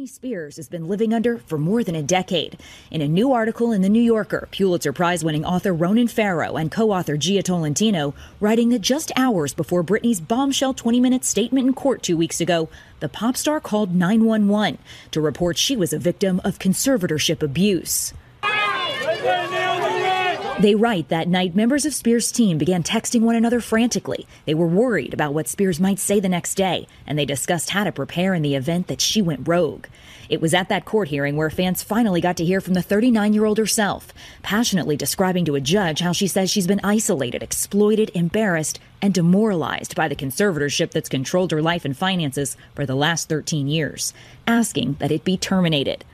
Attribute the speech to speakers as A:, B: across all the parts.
A: Britney Spears has been living under for more than a decade. In a new article in The New Yorker, Pulitzer Prize winning author Ronan Farrow and co author Jia Tolentino writing that just hours before Britney's bombshell 20 minute statement in court two weeks ago, the pop star called 911 to report she was a victim of conservatorship abuse. They write that night members of Spears' team began texting one another frantically. They were worried about what Spears might say the next day, and they discussed how to prepare in the event that she went rogue. It was at that court hearing where fans finally got to hear from the 39 year old herself, passionately describing to a judge how she says she's been isolated, exploited, embarrassed, and demoralized by the conservatorship that's controlled her life and finances for the last 13 years, asking that it be terminated.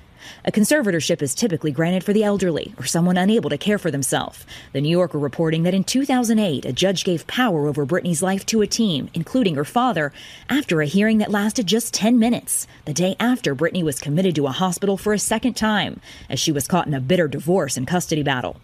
A: A conservatorship is typically granted for the elderly or someone unable to care for themselves. The New Yorker reporting that in 2008, a judge gave power over Britney's life to a team, including her father, after a hearing that lasted just 10 minutes, the day after Britney was committed to a hospital for a second time, as she was caught in a bitter divorce and custody battle.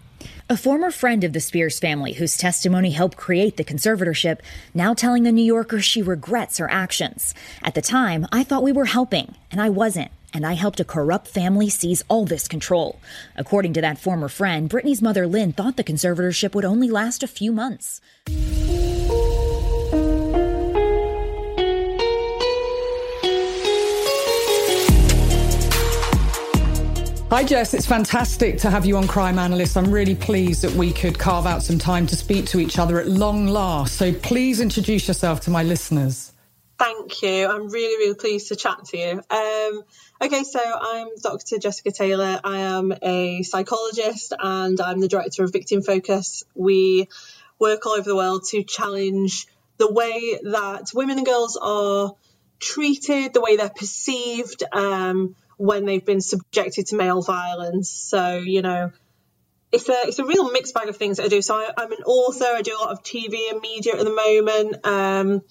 A: A former friend of the Spears family, whose testimony helped create the conservatorship, now telling the New Yorker she regrets her actions. At the time, I thought we were helping, and I wasn't and I helped a corrupt family seize all this control. According to that former friend, Britney's mother Lynn thought the conservatorship would only last a few months.
B: Hi, Jess. It's fantastic to have you on Crime Analyst. I'm really pleased that we could carve out some time to speak to each other at long last. So please introduce yourself to my listeners.
C: Thank you. I'm really, really pleased to chat to you. Um, okay, so I'm Dr. Jessica Taylor. I am a psychologist and I'm the director of Victim Focus. We work all over the world to challenge the way that women and girls are treated, the way they're perceived um, when they've been subjected to male violence. So, you know, it's a it's a real mixed bag of things that I do. So I, am an author. I do a lot of TV and media at the moment. Um,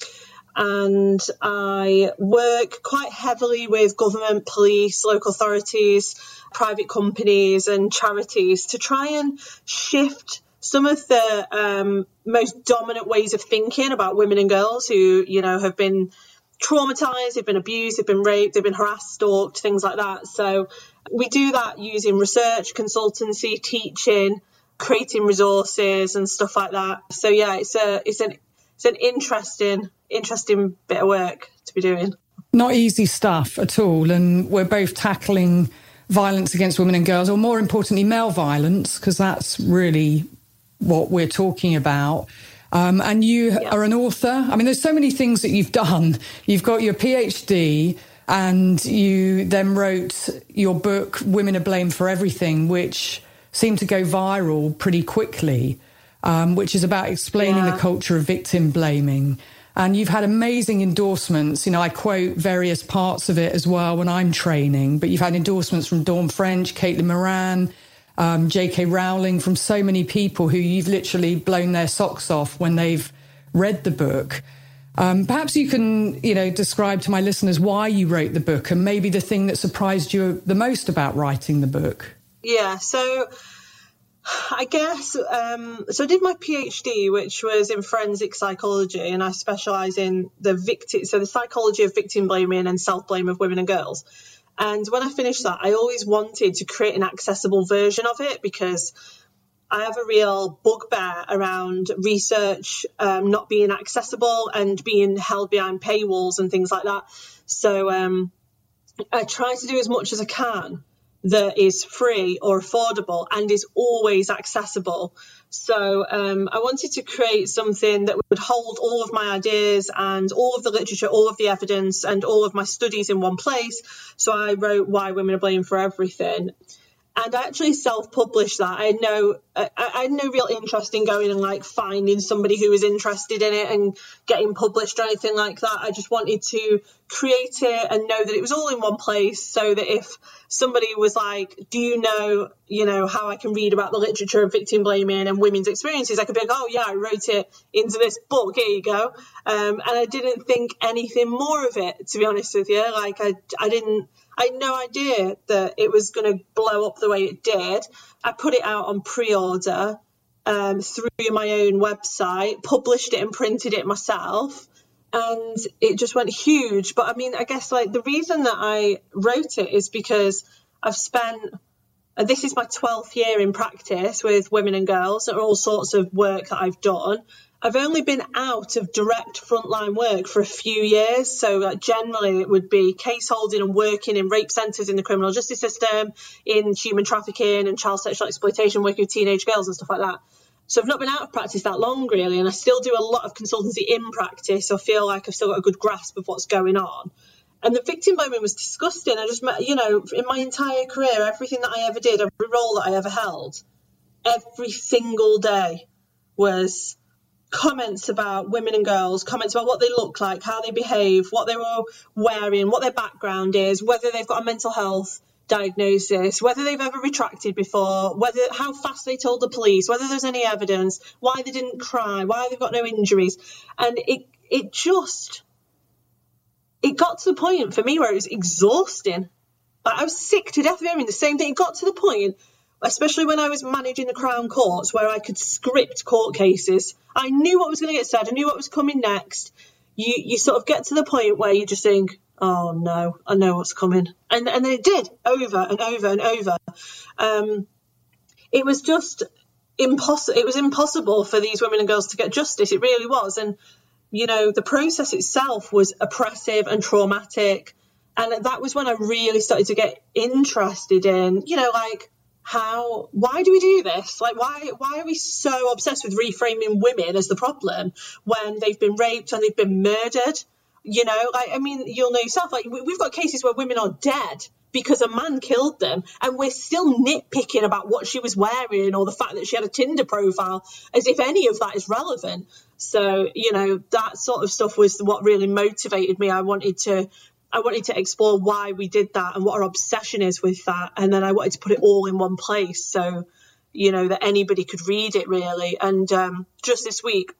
C: and I work quite heavily with government, police, local authorities, private companies, and charities to try and shift some of the um, most dominant ways of thinking about women and girls who, you know, have been traumatized, they've been abused, they've been raped, they've been harassed, stalked, things like that. So we do that using research, consultancy, teaching, creating resources and stuff like that. So yeah, it's a it's an it's an interesting interesting bit of work to be doing.
B: Not easy stuff at all. And we're both tackling violence against women and girls, or more importantly, male violence, because that's really what we're talking about. Um, and you yeah. are an author. I mean, there's so many things that you've done. You've got your PhD, and you then wrote your book, Women Are Blamed for Everything, which seemed to go viral pretty quickly, um, which is about explaining yeah. the culture of victim blaming. And you've had amazing endorsements. You know, I quote various parts of it as well when I'm training, but you've had endorsements from Dawn French, Caitlin Moran, um, J.K. Rowling, from so many people who you've literally blown their socks off when they've read the book. Um, perhaps you can, you know, describe to my listeners why you wrote the book and maybe the thing that surprised you the most about writing the book.
C: Yeah, so I guess um, so. I did my PhD, which was in forensic psychology, and I specialise in the victim, so the psychology of victim blaming and self blame of women and girls. And when I finished that, I always wanted to create an accessible version of it because I have a real bugbear around research um, not being accessible and being held behind paywalls and things like that. So um, I try to do as much as I can that is free or affordable and is always accessible. So um, I wanted to create something that would hold all of my ideas and all of the literature, all of the evidence, and all of my studies in one place. So I wrote Why Women Are Blamed for Everything. and I actually self-published that. I had no, I, I, had no real interest in going and like finding somebody who was interested in it and getting published or anything like that. I just wanted to create it and know that it was all in one place, so that if somebody was like, "Do you know, you know, how I can read about the literature of victim blaming and women's experiences?" I could be like, "Oh yeah, I wrote it into this book. Here you go." Um, and I didn't think anything more of it, to be honest with you. Like I, I didn't. I had no idea that it was going to blow up the way it did. I put it out on pre order um, through my own website, published it and printed it myself. And it just went huge. But I mean, I guess like the reason that I wrote it is because I've spent, and this is my 12th year in practice with women and girls, and all sorts of work that I've done. I've only been out of direct frontline work for a few years. So uh, generally, it would be case holding and working in rape centres in the criminal justice system, in human trafficking and child sexual exploitation, working with teenage girls and stuff like that. So I've not been out of practice that long, really, and I still do a lot of consultancy in practice. So I feel like I've still got a good grasp of what's going on. And the victim blaming was disgusting. I just, you know, in my entire career, everything that I ever did, every role that I ever held, every single day was comments about women and girls, comments about what they look like, how they behave, what they were wearing, what their background is, whether they've got a mental health diagnosis, whether they've ever retracted before, whether how fast they told the police, whether there's any evidence, why they didn't cry, why they've got no injuries. And it it just it got to the point for me where it was exhausting. Like I was sick to death of hearing the same thing. It got to the point especially when I was managing the Crown Courts, where I could script court cases. I knew what was going to get said. I knew what was coming next. You you sort of get to the point where you just think, oh no, I know what's coming, and and it did over and over and over. Um, it was just impossible. It was impossible for these women and girls to get justice. It really was, and you know the process itself was oppressive and traumatic. And that was when I really started to get interested in, you know, like how why do we do this like why why are we so obsessed with reframing women as the problem when they've been raped and they've been murdered you know like i mean you'll know yourself like we've got cases where women are dead because a man killed them and we're still nitpicking about what she was wearing or the fact that she had a tinder profile as if any of that is relevant so you know that sort of stuff was what really motivated me i wanted to I wanted to explore why we did that and what our obsession is with that. And then I wanted to put it all in one place so, you know, that anybody could read it really. And um, just this week,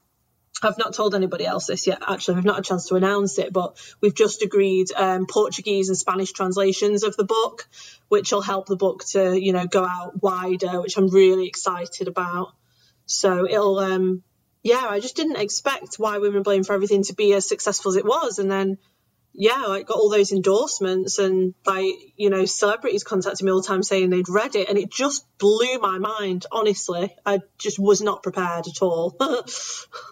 C: I've not told anybody else this yet. Actually, we've not had a chance to announce it, but we've just agreed um, Portuguese and Spanish translations of the book, which will help the book to, you know, go out wider, which I'm really excited about. So it'll, um, yeah, I just didn't expect Why Women Blame for Everything to be as successful as it was. And then yeah, I got all those endorsements and like, you know, celebrities contacted me all the time saying they'd read it and it just blew my mind, honestly. I just was not prepared at all.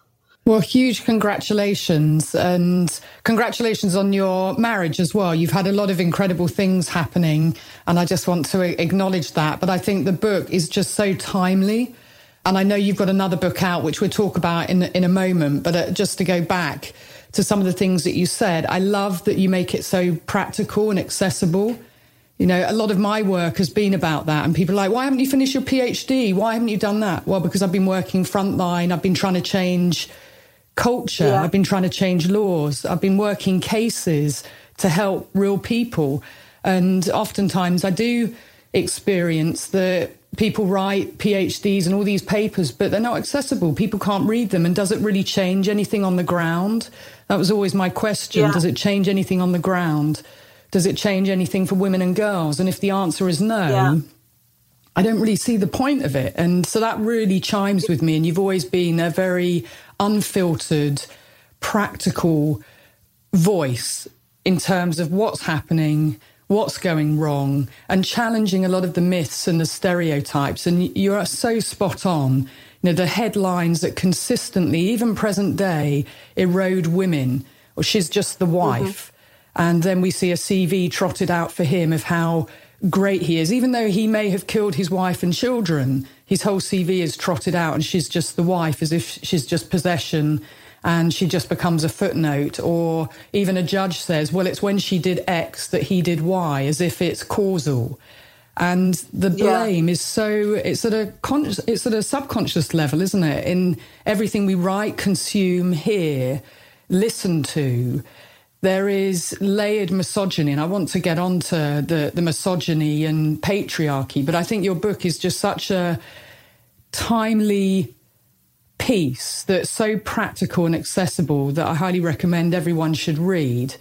B: well, huge congratulations and congratulations on your marriage as well. You've had a lot of incredible things happening and I just want to acknowledge that. But I think the book is just so timely. And I know you've got another book out, which we'll talk about in, in a moment. But uh, just to go back, to some of the things that you said. I love that you make it so practical and accessible. You know, a lot of my work has been about that. And people are like, why haven't you finished your PhD? Why haven't you done that? Well, because I've been working frontline. I've been trying to change culture. Yeah. I've been trying to change laws. I've been working cases to help real people. And oftentimes I do experience that people write PhDs and all these papers, but they're not accessible. People can't read them. And does it really change anything on the ground? That was always my question. Yeah. Does it change anything on the ground? Does it change anything for women and girls? And if the answer is no, yeah. I don't really see the point of it. And so that really chimes with me. And you've always been a very unfiltered, practical voice in terms of what's happening, what's going wrong, and challenging a lot of the myths and the stereotypes. And you're so spot on you know, the headlines that consistently, even present day, erode women, or she's just the mm-hmm. wife. Mm-hmm. And then we see a CV trotted out for him of how great he is, even though he may have killed his wife and children. His whole CV is trotted out, and she's just the wife, as if she's just possession and she just becomes a footnote. Or even a judge says, well, it's when she did X that he did Y, as if it's causal. and the blame yeah. is so it's at a con- it's at a subconscious level isn't it in everything we write consume hear listen to there is layered misogyny and i want to get onto the, the misogyny and patriarchy but i think your book is just such a timely piece that's so practical and accessible that i highly recommend everyone should read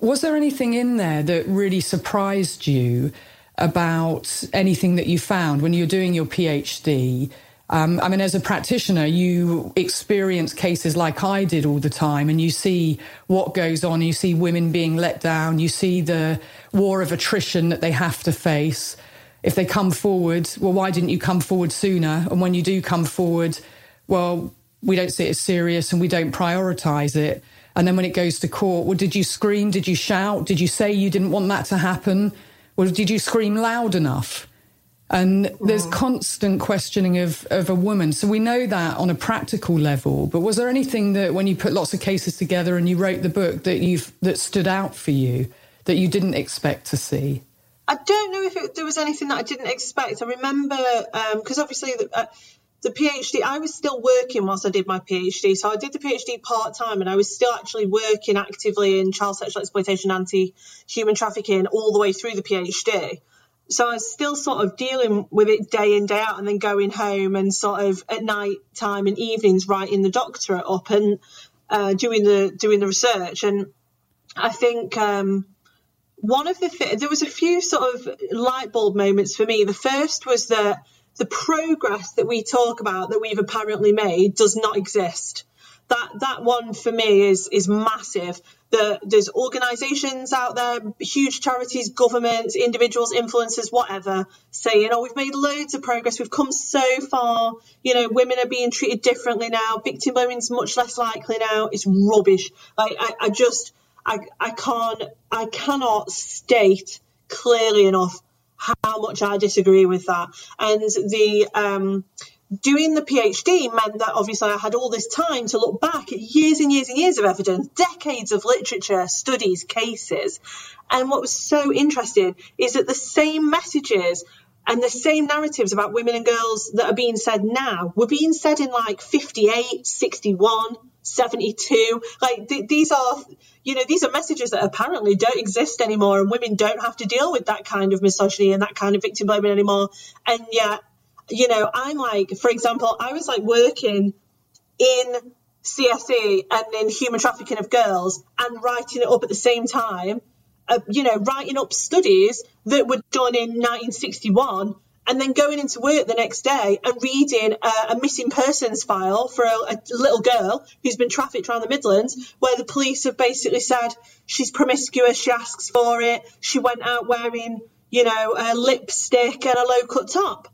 B: was there anything in there that really surprised you about anything that you found when you were doing your PhD. Um, I mean, as a practitioner, you experience cases like I did all the time, and you see what goes on. You see women being let down. You see the war of attrition that they have to face. If they come forward, well, why didn't you come forward sooner? And when you do come forward, well, we don't see it as serious and we don't prioritize it. And then when it goes to court, well, did you scream? Did you shout? Did you say you didn't want that to happen? Well, did you scream loud enough? And there's mm. constant questioning of, of a woman. So we know that on a practical level. But was there anything that when you put lots of cases together and you wrote the book that you that stood out for you that you didn't expect to see?
C: I don't know if it, there was anything that I didn't expect. I remember because um, obviously the, uh, the PhD, I was still working whilst I did my PhD. So I did the PhD part time and I was still actually working actively in child sexual exploitation, anti human trafficking all the way through the PhD. So I was still sort of dealing with it day in, day out, and then going home and sort of at night time and evenings writing the doctorate up and uh, doing the doing the research. And I think um, one of the th- there was a few sort of light bulb moments for me. The first was that the progress that we talk about that we've apparently made does not exist. That that one for me is is massive. The, there's organisations out there, huge charities, governments, individuals, influencers, whatever, saying, "Oh, we've made loads of progress. We've come so far. You know, women are being treated differently now. Victim blaming's much less likely now. It's rubbish. Like I, I just, I, I can't, I cannot state clearly enough how much I disagree with that. And the um, doing the PhD meant that obviously I had all this time to look back at years and years and years of evidence, decades of literature, studies, cases. And what was so interesting is that the same messages and the same narratives about women and girls that are being said now were being said in like 58, 61, 72. Like th- these are, you know, these are messages that apparently don't exist anymore, and women don't have to deal with that kind of misogyny and that kind of victim blaming anymore. And yet, you know, I'm like, for example, I was like working in CSE and in human trafficking of girls and writing it up at the same time. Uh, you know, writing up studies that were done in 1961 and then going into work the next day and reading a, a missing persons file for a, a, little girl who's been trafficked around the Midlands, where the police have basically said she's promiscuous, she asks for it, she went out wearing, you know, a lipstick and a low cut top.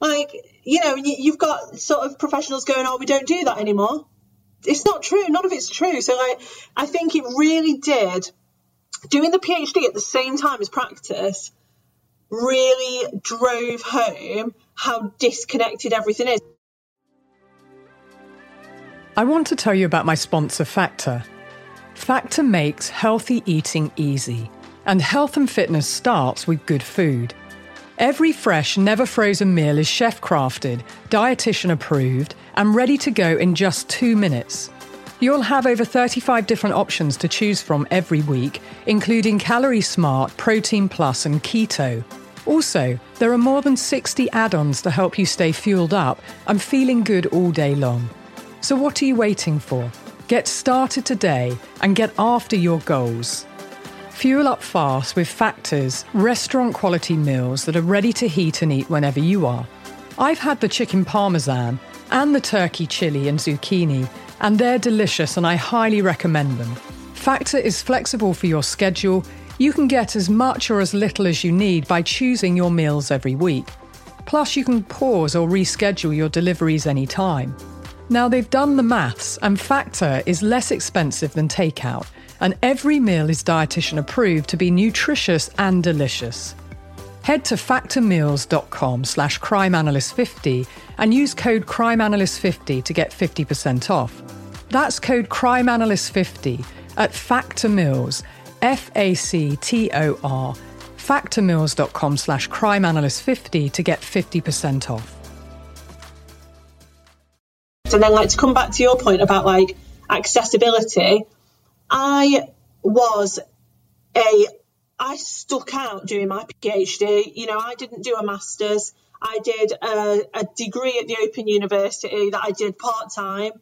C: Like, you know, you've got sort of professionals going, oh, we don't do that anymore. It's not true. None of it's true. So, I think it really did. Doing the PhD at the same time as practice really drove home how disconnected everything is.
D: I want to tell you about my sponsor, Factor. Factor makes healthy eating easy, and health and fitness starts with good food. Every fresh, never frozen meal is chef crafted, dietitian approved, and ready to go in just two minutes. You'll have over 35 different options to choose from every week, including Calorie Smart, Protein Plus, and Keto. Also, there are more than 60 add ons to help you stay fueled up and feeling good all day long. So, what are you waiting for? Get started today and get after your goals. Fuel up fast with Factors, restaurant quality meals that are ready to heat and eat whenever you are. I've had the chicken parmesan and the turkey chili and zucchini and they're delicious and I highly recommend them. Factor is flexible for your schedule. You can get as much or as little as you need by choosing your meals every week. Plus, you can pause or reschedule your deliveries anytime. Now, they've done the maths, and Factor is less expensive than takeout, and every meal is dietitian approved to be nutritious and delicious. Head to factormeals.com slash crimeanalyst50 and use code crimeanalyst50 to get 50% off. That's code crimeanalyst50 at Factor Meals, F A C T O R, factormeals.com slash crimeanalyst50 to get 50% off.
C: And then, like, to come back to your point about like accessibility, I was a, I stuck out doing my PhD. You know, I didn't do a master's. I did a, a degree at the Open University that I did part time.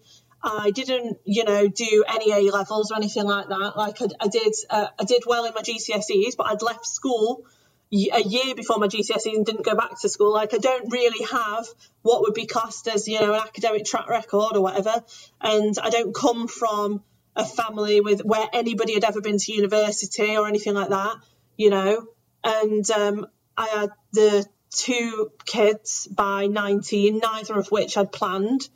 C: I didn't, you know, do any A levels or anything like that. Like I, I did, uh, I did well in my GCSEs, but I'd left school a year before my GCSEs and didn't go back to school. Like I don't really have what would be classed as, you know, an academic track record or whatever. And I don't come from a family with where anybody had ever been to university or anything like that, you know. And um, I had the two kids by 19, neither of which I'd planned.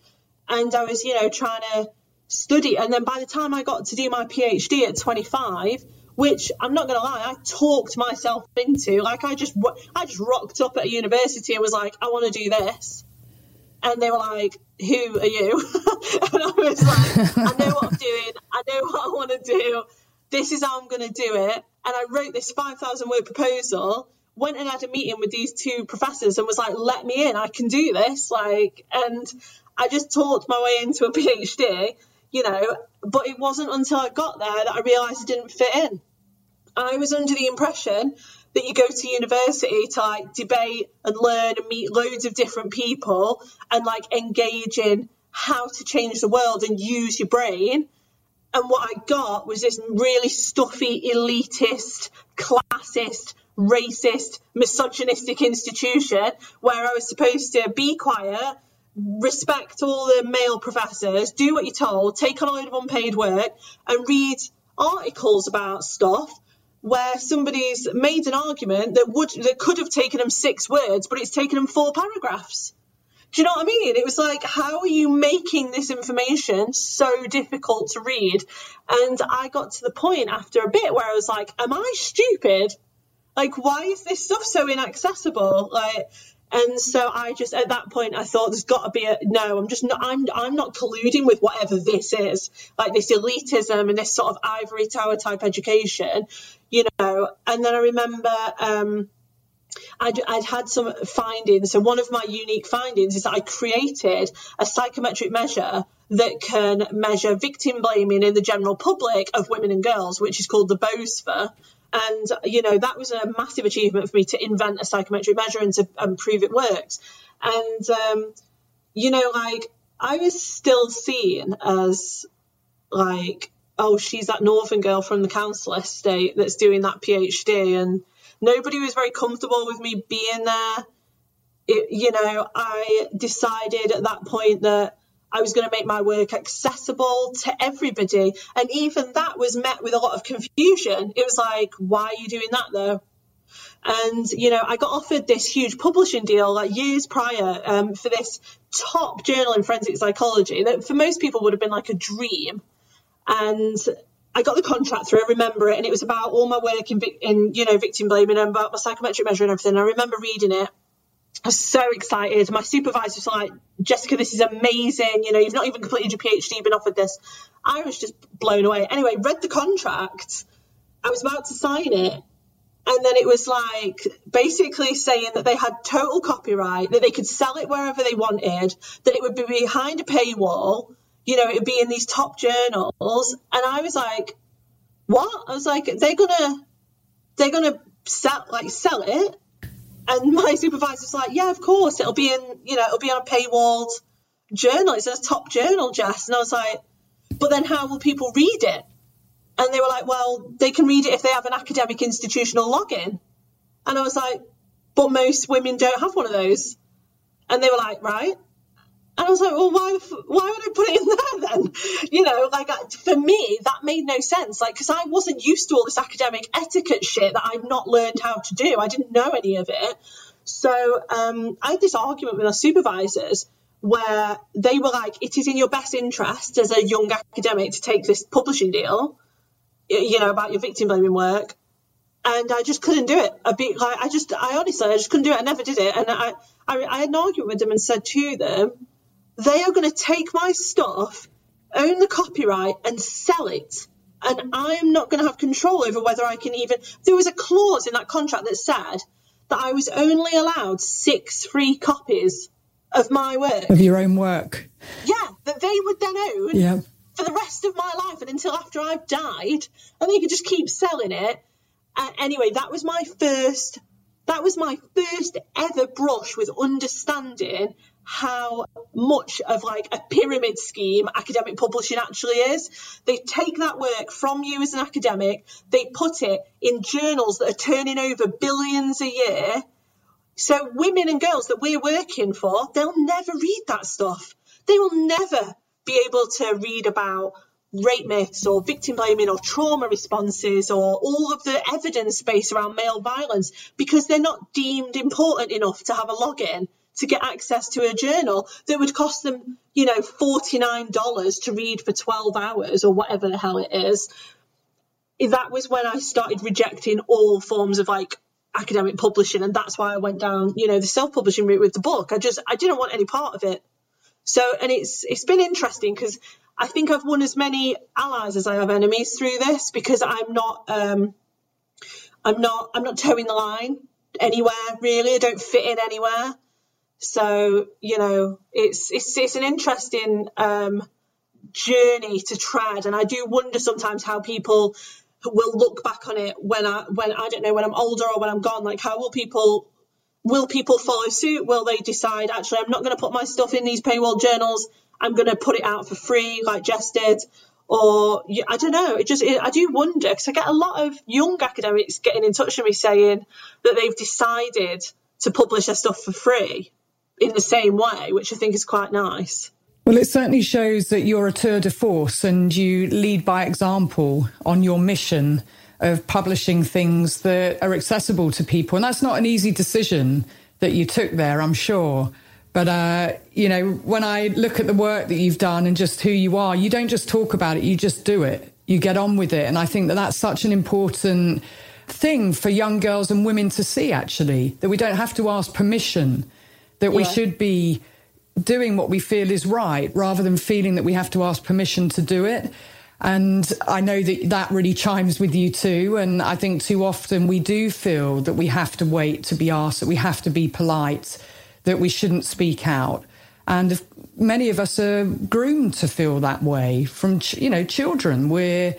C: And I was, you know, trying to study. And then by the time I got to do my PhD at 25, which I'm not going to lie, I talked myself into. Like I just, I just rocked up at a university and was like, I want to do this. And they were like, Who are you? and I was like, I know what I'm doing. I know what I want to do. This is how I'm going to do it. And I wrote this 5,000 word proposal went and had a meeting with these two professors and was like, let me in, I can do this. Like, and I just talked my way into a PhD, you know, but it wasn't until I got there that I realised it didn't fit in. I was under the impression that you go to university to like debate and learn and meet loads of different people and like engage in how to change the world and use your brain. And what I got was this really stuffy, elitist, classist, racist, misogynistic institution where I was supposed to be quiet, respect all the male professors, do what you're told, take on a load of unpaid work, and read articles about stuff where somebody's made an argument that would that could have taken them six words, but it's taken them four paragraphs. Do you know what I mean? It was like, how are you making this information so difficult to read? And I got to the point after a bit where I was like, am I stupid? Like, why is this stuff so inaccessible? Like, and so I just at that point I thought there's got to be a no. I'm just not. I'm I'm not colluding with whatever this is, like this elitism and this sort of ivory tower type education, you know. And then I remember. Um, I'd, I'd, had some findings. So, one of my unique findings is that I created a psychometric measure that can measure victim blaming in the general public of women and girls, which is called the BOSFA. And, you know, that was a massive achievement for me to invent a psychometric measure and to um, prove it works. And, um, you know, like, I was still seen as, like, oh, she's that northern girl from the council estate that's doing that PhD. And nobody was very comfortable with me being there. It, you know, I decided at that point that I was going to make my work accessible to everybody. And even that was met with a lot of confusion. It was like, why are you doing that though? And, you know, I got offered this huge publishing deal like years prior um, for this top journal in forensic psychology that for most people would have been like a dream. And I got the contract through, I remember it, and it was about all my work in, in you know, victim blaming and about my psychometric measure and everything. I remember reading it I was so excited. My supervisor was like, Jessica, this is amazing. You know, you've not even completed your PhD, you've been offered this. I was just blown away. Anyway, read the contract. I was about to sign it. And then it was like basically saying that they had total copyright, that they could sell it wherever they wanted, that it would be behind a paywall, you know, it would be in these top journals. And I was like, what? I was like, they're gonna they're gonna sell like sell it and my supervisor's like, yeah, of course, it'll be in, you know, it'll be on a paywalled journal. It says top journal, Jess. And I was like, but then how will people read it? And they were like, well, they can read it if they have an academic institutional login. And I was like, but most women don't have one of those. And they were like, right. And I was like, well, why, why would I put it in there then? You know, like for me, that made no sense. Like, because I wasn't used to all this academic etiquette shit that I've not learned how to do. I didn't know any of it. So um, I had this argument with our supervisors where they were like, it is in your best interest as a young academic to take this publishing deal, you know, about your victim blaming work. And I just couldn't do it. A bit like I just, I honestly, I just couldn't do it. I never did it. And I, I, I had an argument with them and said to them, they are going to take my stuff, own the copyright, and sell it and I'm not going to have control over whether I can even. There was a clause in that contract that said that I was only allowed six free copies of my work.
B: Of your own work.
C: Yeah, that they would then own
B: yeah.
C: for the rest of my life and until after I've died, and they could just keep selling it. Uh, anyway, that was my first. That was my first ever brush with understanding how much of like a pyramid scheme academic publishing actually is. They take that work from you as an academic, they put it in journals that are turning over billions a year. So women and girls that we're working for, they'll never read that stuff. They will never be able to read about rape myths or victim blaming or trauma responses or all of the evidence base around male violence because they're not deemed important enough to have a login to get access to a journal that would cost them, you know, $49 to read for 12 hours or whatever the hell it is. That was when I started rejecting all forms of like academic publishing. And that's why I went down, you know, the self publishing route with the book. I just, I didn't want any part of it. So, and it's, it's been interesting because I think I've won as many allies as I have enemies through this because I'm not, um, I'm not, I'm not toeing the line anywhere really. I don't fit in anywhere. So you know, it's it's it's an interesting um, journey to tread, and I do wonder sometimes how people will look back on it when I when I don't know when I'm older or when I'm gone. Like, how will people will people follow suit? Will they decide actually I'm not going to put my stuff in these paywall journals? I'm going to put it out for free, like Jess did. Or I don't know. It just it, I do wonder because I get a lot of young academics getting in touch with me saying that they've decided to publish their stuff for free in the same way, which I think is quite nice.
B: Well, it certainly shows that you're a tour de force and you lead by example on your mission of publishing things that are accessible to people. And that's not an easy decision that you took there, I'm sure. But, uh, you know, when I look at the work that you've done and just who you are, you don't just talk about it, you just do it. You get on with it. And I think that that's such an important thing for young girls and women to see, actually, that we don't have to ask permission that we should be doing what we feel is right rather than feeling that we have to ask permission to do it. And I know that that really chimes with you too. And I think too often we do feel that we have to wait to be asked, that we have to be polite, that we shouldn't speak out. And many of us are groomed to feel that way from, you know, children. We're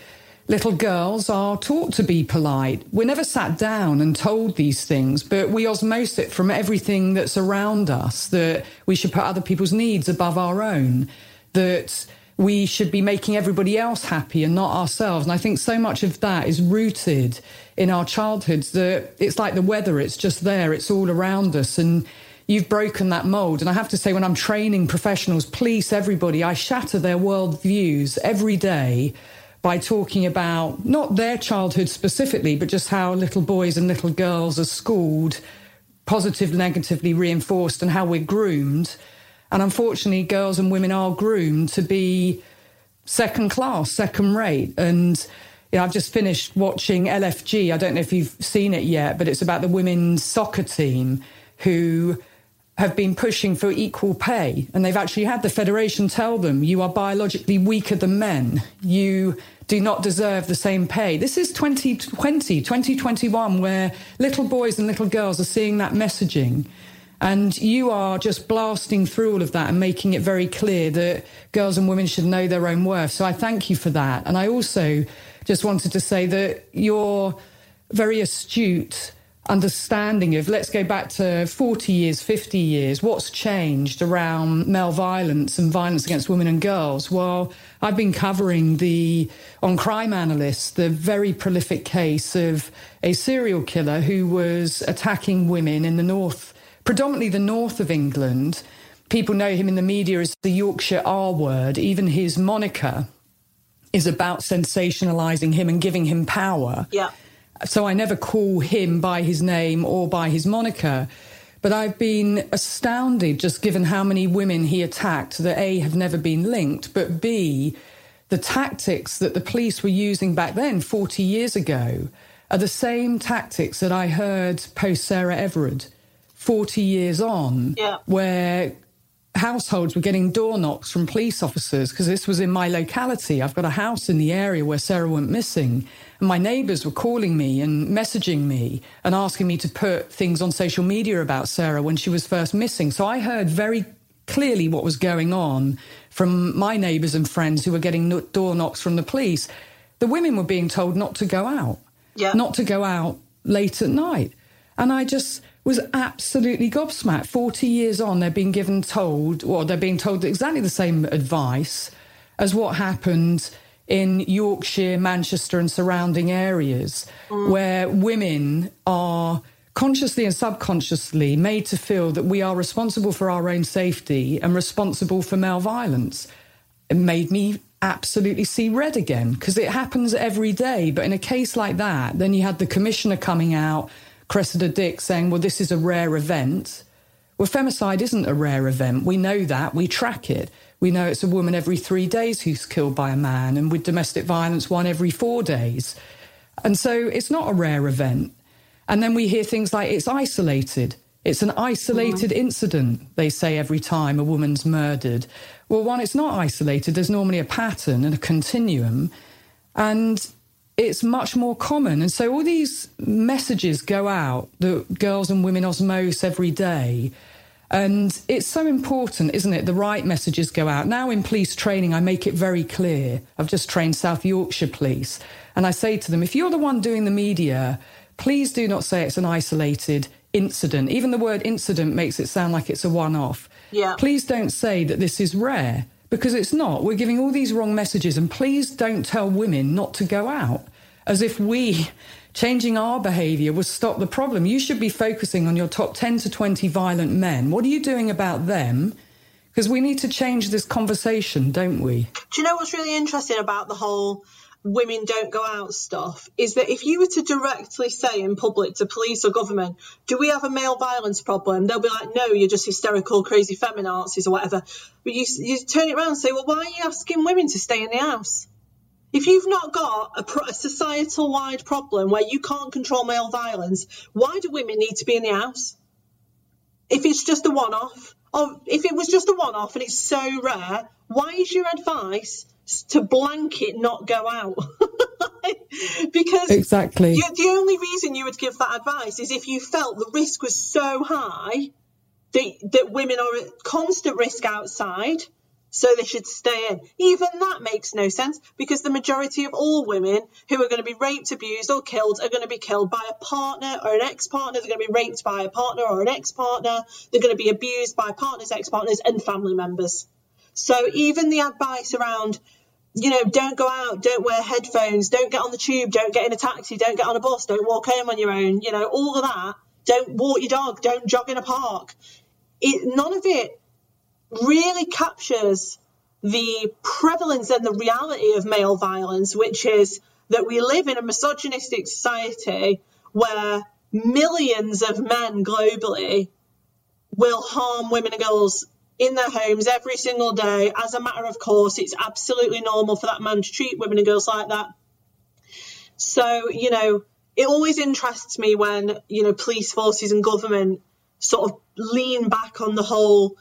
B: little girls are taught to be polite. We're never sat down and told these things, but we osmose it from everything that's around us that we should put other people's needs above our own, that we should be making everybody else happy and not ourselves. And I think so much of that is rooted in our childhoods that it's like the weather, it's just there, it's all around us. And you've broken that mold. And I have to say, when I'm training professionals, police, everybody, I shatter their world views every day by talking about not their childhood specifically, but just how little boys and little girls are schooled, positive, negatively reinforced, and how we're groomed. And unfortunately, girls and women are groomed to be second class, second rate. And you know, I've just finished watching LFG. I don't know if you've seen it yet, but it's about the women's soccer team who have been pushing for equal pay. And they've actually had the Federation tell them, you are biologically weaker than men. You do not deserve the same pay. This is 2020, 2021, where little boys and little girls are seeing that messaging. And you are just blasting through all of that and making it very clear that girls and women should know their own worth. So I thank you for that. And I also just wanted to say that you're very astute understanding of let's go back to 40 years 50 years what's changed around male violence and violence against women and girls? Well i've been covering the on crime analysts the very prolific case of a serial killer who was attacking women in the north predominantly the north of england. People know him in the media as the yorkshire r word even his moniker is about sensationalizing him and giving him power.
C: Yeah
B: so I never call him by his name or by his moniker. But I've been astounded just given how many women he attacked that A, have never been linked, but B, the tactics that the police were using back then, 40 years ago, are the same tactics that I heard post Sarah Everard 40 years on,
C: yeah.
B: where households were getting door knocks from police officers because this was in my locality. I've got a house in the area where Sarah went missing. And my neighbours were calling me and messaging me and asking me to put things on social media about Sarah when she was first missing. So I heard very clearly what was going on from my neighbours and friends who were getting door knocks from the police. The women were being told not to go out,
C: yeah.
B: not to go out late at night. And I just was absolutely gobsmacked. 40 years on, they're being given told, or they're being told exactly the same advice as what happened in Yorkshire, Manchester, and surrounding areas, mm. where women are consciously and subconsciously made to feel that we are responsible for our own safety and responsible for male violence. It made me absolutely see red again because it happens every day. But in a case like that, then you had the commissioner coming out, Cressida Dick, saying, well, this is a rare event. Well, femicide isn't a rare event. We know that. We track it. We know it's a woman every three days who's killed by a man, and with domestic violence, one every four days. And so it's not a rare event. And then we hear things like it's isolated. It's an isolated mm-hmm. incident, they say every time a woman's murdered. Well, one, it's not isolated. There's normally a pattern and a continuum. And it's much more common. And so all these messages go out that girls and women osmose every day. And it's so important, isn't it? The right messages go out. Now in police training, I make it very clear. I've just trained South Yorkshire Police. And I say to them, if you're the one doing the media, please do not say it's an isolated incident. Even the word incident makes it sound like it's a one off.
C: Yeah.
B: Please don't say that this is rare because it's not. We're giving all these wrong messages. And please don't tell women not to go out as if we changing our behavior will stop the problem. You should be focusing on your top 10 to 20 violent men. What are you doing about them? Because we need to change this conversation, don't we?
C: Do you know what's really interesting about the whole women don't go out stuff is that if you were to directly say in public to police or government, do we have a male violence problem? They'll be like, no, you're just hysterical, crazy feminazis or whatever. But you, you turn it around and say, well, why are you asking women to stay in the house? If you've not got a, pro- a societal wide problem where you can't control male violence, why do women need to be in the house? If it's just a one off, or if it was just a one off and it's so rare, why is your advice to blanket not go out? because
B: exactly
C: you, the only reason you would give that advice is if you felt the risk was so high that, that women are at constant risk outside so they should stay in. Even that makes no sense because the majority of all women who are going to be raped, abused, or killed are going to be killed by a partner or an ex partner. They're going to be raped by a partner or an ex partner. They're going to be abused by partners, ex partners, and family members. So even the advice around, you know, don't go out, don't wear headphones, don't get on the tube, don't get in a taxi, don't get on a bus, don't walk home on your own, you know, all of that. Don't walk your dog, don't jog in a park. It, none of it really captures the prevalence and the reality of male violence, which is that we live in a misogynistic society where millions of men globally will harm women and girls in their homes every single day. As a matter of course, it's absolutely normal for that man to treat women and girls like that. So, you know, it always interests me when, you know, police forces and government sort of lean back on the whole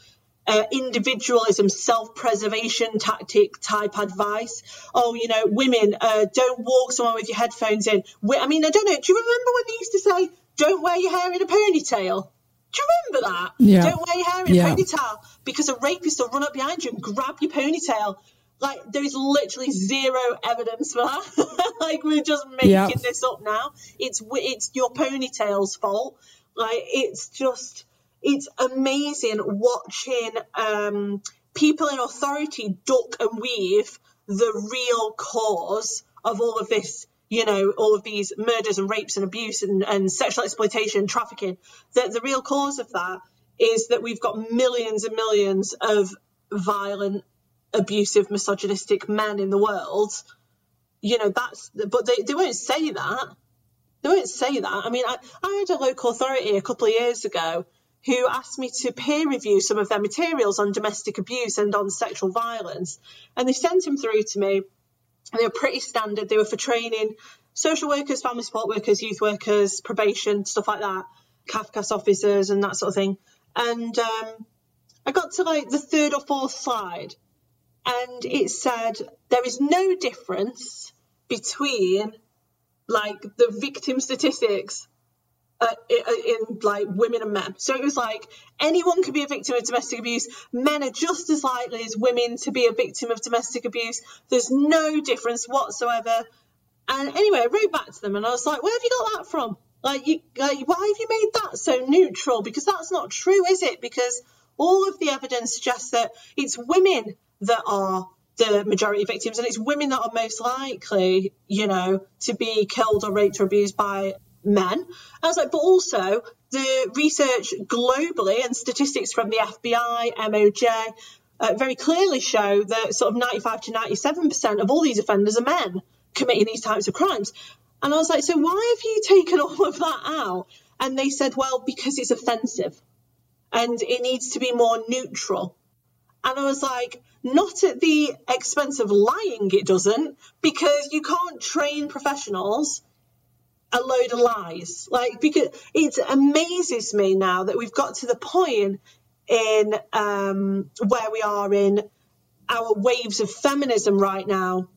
C: uh, individualism, self-preservation tactic type advice. Oh, you know, women, uh, don't walk somewhere with your headphones in. I mean, I don't know. Do you remember when they used to say, "Don't wear your hair in a ponytail"? Do you remember that?
B: Yeah.
C: Don't wear your hair in yeah. a ponytail because a rapist will run up behind you and grab your ponytail. Like there is literally zero evidence for that. like we're just making yeah. this up now. It's it's your ponytail's fault. Like it's just it's amazing watching um, people in authority duck and weave the real cause of all of this you know, all of these murders and rapes and abuse and, and sexual exploitation, and trafficking, that the real cause of that is that we've got millions and millions of violent, abusive, misogynistic men in the world. You know, that's, but they, they won't say that. They won't say that. I mean, I, I had a local authority a couple of years ago who asked me to peer review some of their materials on domestic abuse and on sexual violence. And they sent them through to me. They were pretty standard. They were for training social workers, family support workers, youth workers, probation, stuff like that, CAFCASS officers, and that sort of thing. And um, I got to like the third or fourth slide, and it said there is no difference between like the victim statistics uh, in, in, like women and men. So it was like anyone can be a victim of domestic abuse. Men are just as likely as women to be a victim of domestic abuse. There's no difference whatsoever. And anyway, I wrote back to them and I was like, where have you got that from? Like, you, like, why have you made that so neutral? Because that's not true, is it? Because all of the evidence suggests that it's women that are the majority of victims, and it's women that are most likely, you know, to be killed or raped or abused by men. I was like, but also the research globally and statistics from the FBI, MOJ, uh, very clearly show that sort of 95 to 97% of all these offenders are men committing these types of crimes. And I was like, so why have you taken all of that out? And they said, well, because it's offensive and it needs to be more neutral. And I was like, not at the expense of lying, it doesn't, because you can't train professionals a load of lies. Like, because it amazes me now that we've got to the point in um, where we are in our waves of feminism right now.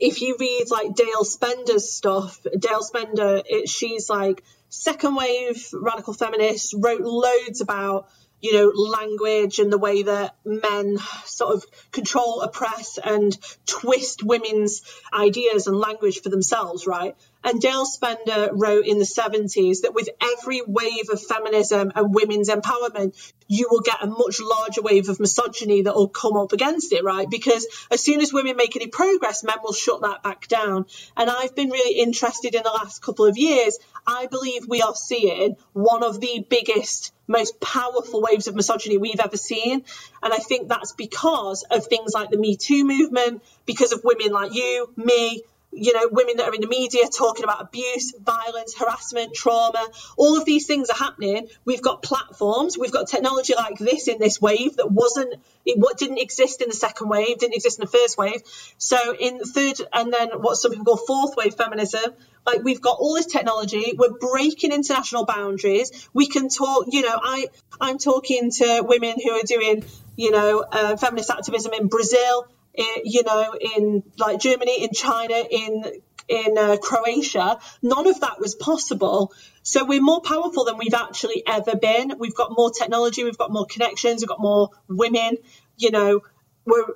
C: If you read like Dale Spender's stuff, Dale Spender, it, she's like second wave radical feminist, wrote loads about you know, language and the way that men sort of control, oppress, and twist women's ideas and language for themselves, right? And Dale Spender wrote in the 70s that with every wave of feminism and women's empowerment, you will get a much larger wave of misogyny that will come up against it, right? Because as soon as women make any progress, men will shut that back down. And I've been really interested in the last couple of years. I believe we are seeing one of the biggest most powerful waves of misogyny we've ever seen. And I think that's because of things like the Me Too movement, because of women like you, me, you know, women that are in the media talking about abuse, violence, harassment, trauma, all of these things are happening. We've got platforms, we've got technology like this in this wave that wasn't, it what didn't exist in the second wave, didn't exist in the first wave. So in the third, and then what some people call fourth wave feminism, like we've got all this technology, we're breaking international boundaries. We can talk, you know, I I'm talking to women who are doing, you know, uh, feminist activism in Brazil, you know, in like Germany, in China, in in uh, Croatia. None of that was possible. So we're more powerful than we've actually ever been. We've got more technology, we've got more connections, we've got more women. You know, we're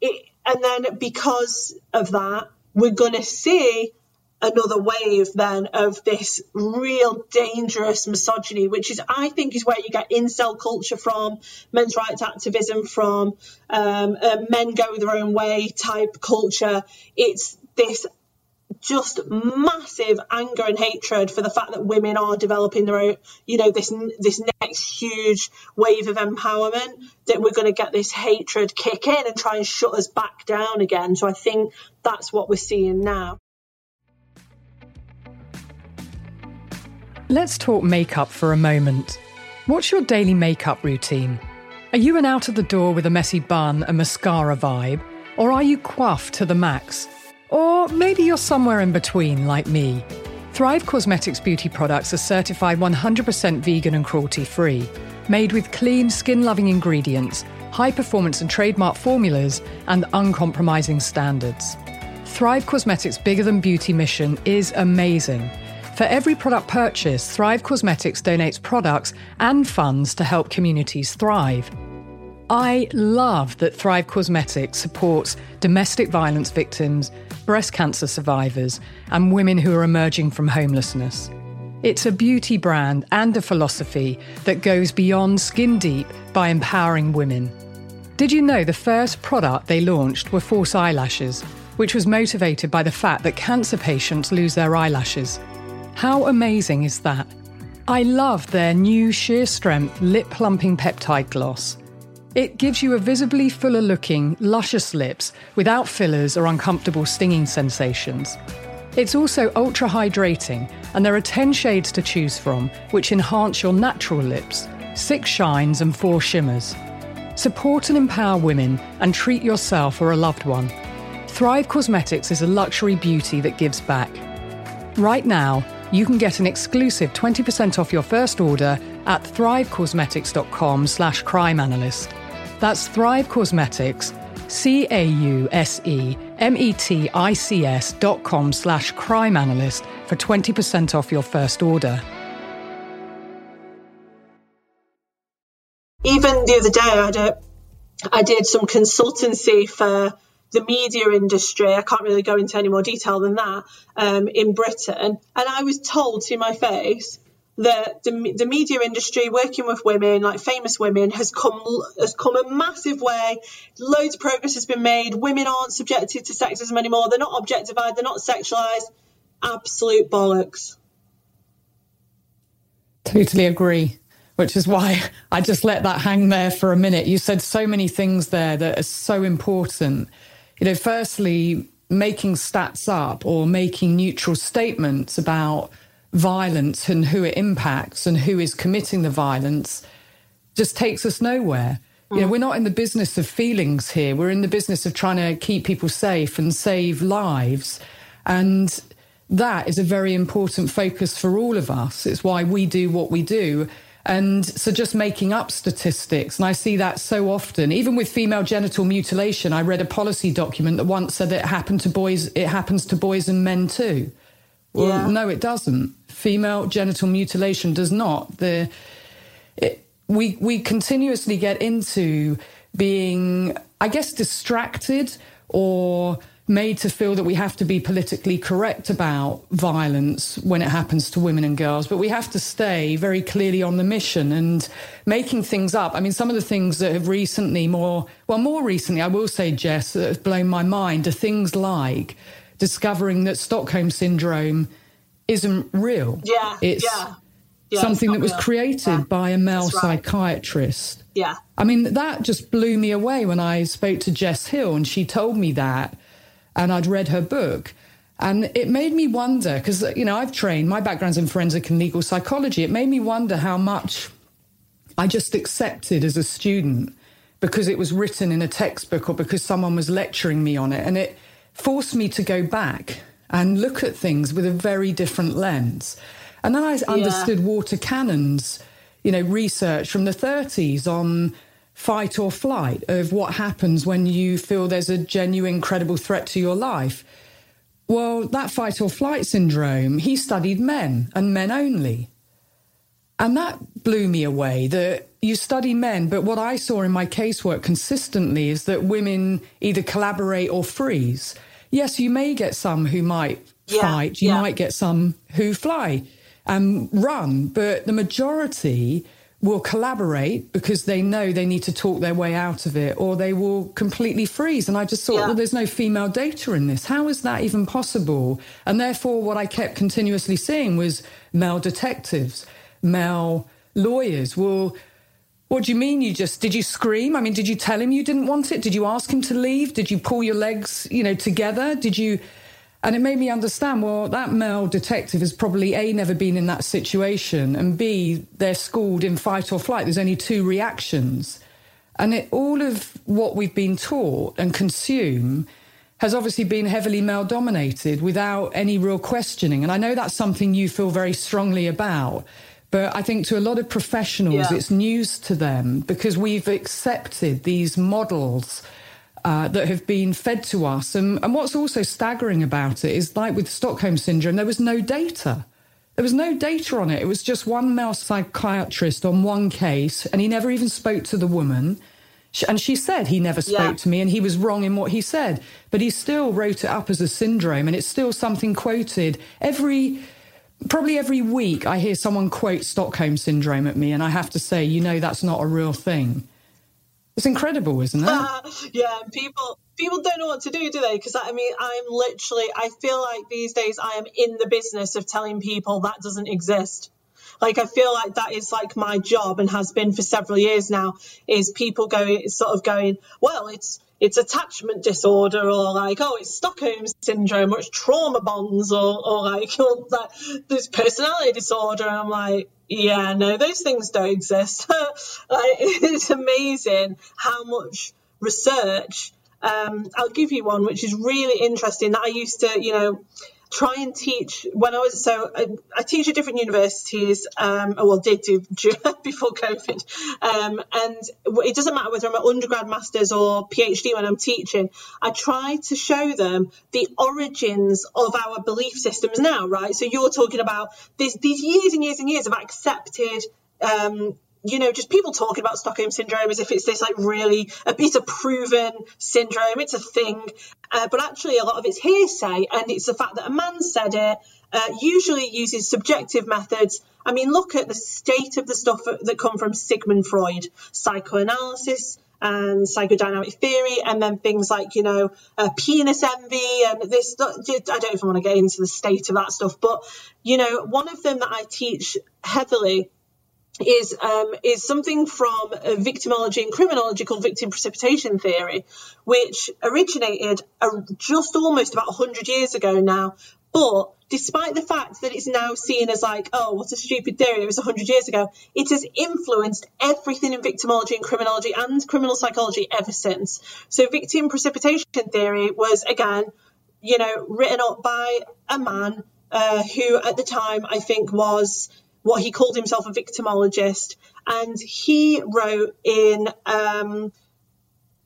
C: it, and then because of that, we're going to see another wave then of this real dangerous misogyny, which is, I think, is where you get incel culture from, men's rights activism from, um, uh, men go their own way type culture. It's this just massive anger and hatred for the fact that women are developing their own, you know, this this next huge wave of empowerment that we're going to get this hatred kick in and try and shut us back down again. So I think that's what we're seeing now.
D: Let's talk makeup for a moment. What's your daily makeup routine? Are you an out of the door with a messy bun and mascara vibe? Or are you coiffed to the max? Or maybe you're somewhere in between, like me. Thrive Causemetics beauty products are certified 100% vegan and cruelty free, made with clean, skin loving ingredients, high performance and trademark formulas, and uncompromising standards. Thrive Causemetics' bigger than beauty mission is amazing for every product purchase, Thrive Causemetics donates products and funds to help communities thrive. I love that Thrive Causemetics supports domestic violence victims, breast cancer survivors, and women who are emerging from homelessness. It's a beauty brand and a philosophy that goes beyond skin deep by empowering women. Did you know the first product they launched were false eyelashes, which was motivated by the fact that cancer patients lose their eyelashes? How amazing is that? I love their new sheer strength lip plumping peptide gloss. It gives you a visibly fuller looking, luscious lips without fillers or uncomfortable stinging sensations. It's also ultra hydrating, and there are 10 shades to choose from, which enhance your natural lips, six shines, and four shimmers. Support and empower women and treat yourself or a loved one. Thrive Causemetics is a luxury beauty that gives back. Right now, you can get an exclusive 20% off your first order at thrivecausemetics.com slash crime analyst. That's Thrive Causemetics, C A U S E M E T I C S dot com slash crime analyst for 20% off your first order.
C: Even the other day, I did some consultancy for the media industry. I can't really go into any more detail than that um, in Britain. And I was told to my face that the, the media industry working with women like famous women has come has come a massive way. Loads of progress has been made. Women aren't subjected to sexism anymore. They're not objectified. They're not sexualized. Absolute bollocks.
B: Totally agree which is why i just let that hang there for a minute. You said so many things there that are so important you know firstly making stats up or making neutral statements about violence and who it impacts and who is committing the violence just takes us nowhere. Mm. You know, mm. we're not in the business of feelings here. We're in the business of trying to keep people safe and save lives. And that is a very important focus for all of us. It's why we do what we do. And so just making up statistics, and I see that so often, even with female genital mutilation. I read a policy document that once said that it happened to boys, it happens to boys and men too. Well, yeah. no, it doesn't. Female genital mutilation does not. The it, we we continuously get into being, I guess, distracted or made to feel that we have to be politically correct about violence when it happens to women and girls, but we have to stay very clearly on the mission and making things up. I mean, some of the things that have recently more, well, more recently, I will say, Jess, that have blown my mind are things like discovering that Stockholm syndrome isn't real.
C: Yeah.
B: It's
C: yeah.
B: Yeah, something that was real. created yeah. by a male right. psychiatrist.
C: Yeah.
B: I mean, that just blew me away when I spoke to Jess Hill and she told me that, and I'd read her book. And it made me wonder, because, you know, I've trained, my background's in forensic and legal psychology. It made me wonder how much I just accepted as a student because it was written in a textbook or because someone was lecturing me on it. And it, forced me to go back and look at things with a very different lens. And then I yeah. understood Walter Cannon's, you know, research from the 30s on fight or flight of what happens when you feel there's a genuine credible threat to your life. Well, that fight or flight syndrome, he studied men and men only. And that blew me away that you study men, but what I saw in my casework consistently is that women either collaborate or freeze yes, you may get some who might yeah, fight, you yeah. might get some who fly and run, but the majority will collaborate because they know they need to talk their way out of it or they will completely freeze. And I just thought, yeah. well, there's no female data in this. How is that even possible? And therefore, what I kept continuously seeing was male detectives, male lawyers Well, what do you mean you just did you scream? I mean, did you tell him you didn't want it? Did you ask him to leave? Did you pull your legs, you know, together? Did you and it made me understand, well, that male detective has probably A never been in that situation and B, they're schooled in fight or flight. There's only two reactions. And it, all of what we've been taught and consume has obviously been heavily male dominated without any real questioning. And I know that's something you feel very strongly about. But I think to a lot of professionals, yeah. it's news to them because we've accepted these models uh, that have been fed to us. And, and what's also staggering about it is like with Stockholm Syndrome, there was no data. There was no data on it. It was just one male psychiatrist on one case, and he never even spoke to the woman. And she said he never spoke yeah. to me and he was wrong in what he said. But he still wrote it up as a syndrome, and it's still something quoted every probably every week I hear someone quote Stockholm syndrome at me, and I have to say, you know, that's not a real thing. It's incredible, isn't it?
C: yeah, people people don't know what to do, do they? Because I mean, I'm literally, I feel like these days I am in the business of telling people that doesn't exist. Like I feel like that is like my job and has been for several years now. Is people going sort of going, well, it's it's attachment disorder or like oh it's Stockholm syndrome or it's trauma bonds or or like or like this personality disorder. I'm like yeah no those things don't exist. Like, it's amazing how much research um, I'll give you one which is really interesting that I used to you know try and teach when I was so I, I teach at different universities. Um, well, did do before COVID, um, and it doesn't matter whether I'm an undergrad, masters, or PhD. When I'm teaching, I try to show them the origins of our belief systems now. Right, so you're talking about this, these years and years and years of accepted um, you know, just people talking about Stockholm syndrome as if it's this like really, a it's a proven syndrome, it's a thing. Uh, but actually, a lot of it's hearsay, and it's the fact that a man said it, uh, usually uses subjective methods. I mean, look at the state of the stuff that come from Sigmund Freud, psychoanalysis and psychodynamic theory, and then things like, you know, uh, penis envy and this. I don't even want to get into the state of that stuff, but, you know, one of them that I teach heavily is um, is something from victimology and criminology called victim precipitation theory, which originated just almost about 100 years ago now. But despite the fact that it's now seen as like, oh, what a stupid theory, it was 100 years ago, it has influenced everything in victimology and criminology and criminal psychology ever since. So, victim precipitation theory was, again, you know, written up by a man uh, who at the time I think was what he called himself a victimologist, and he wrote in. Um,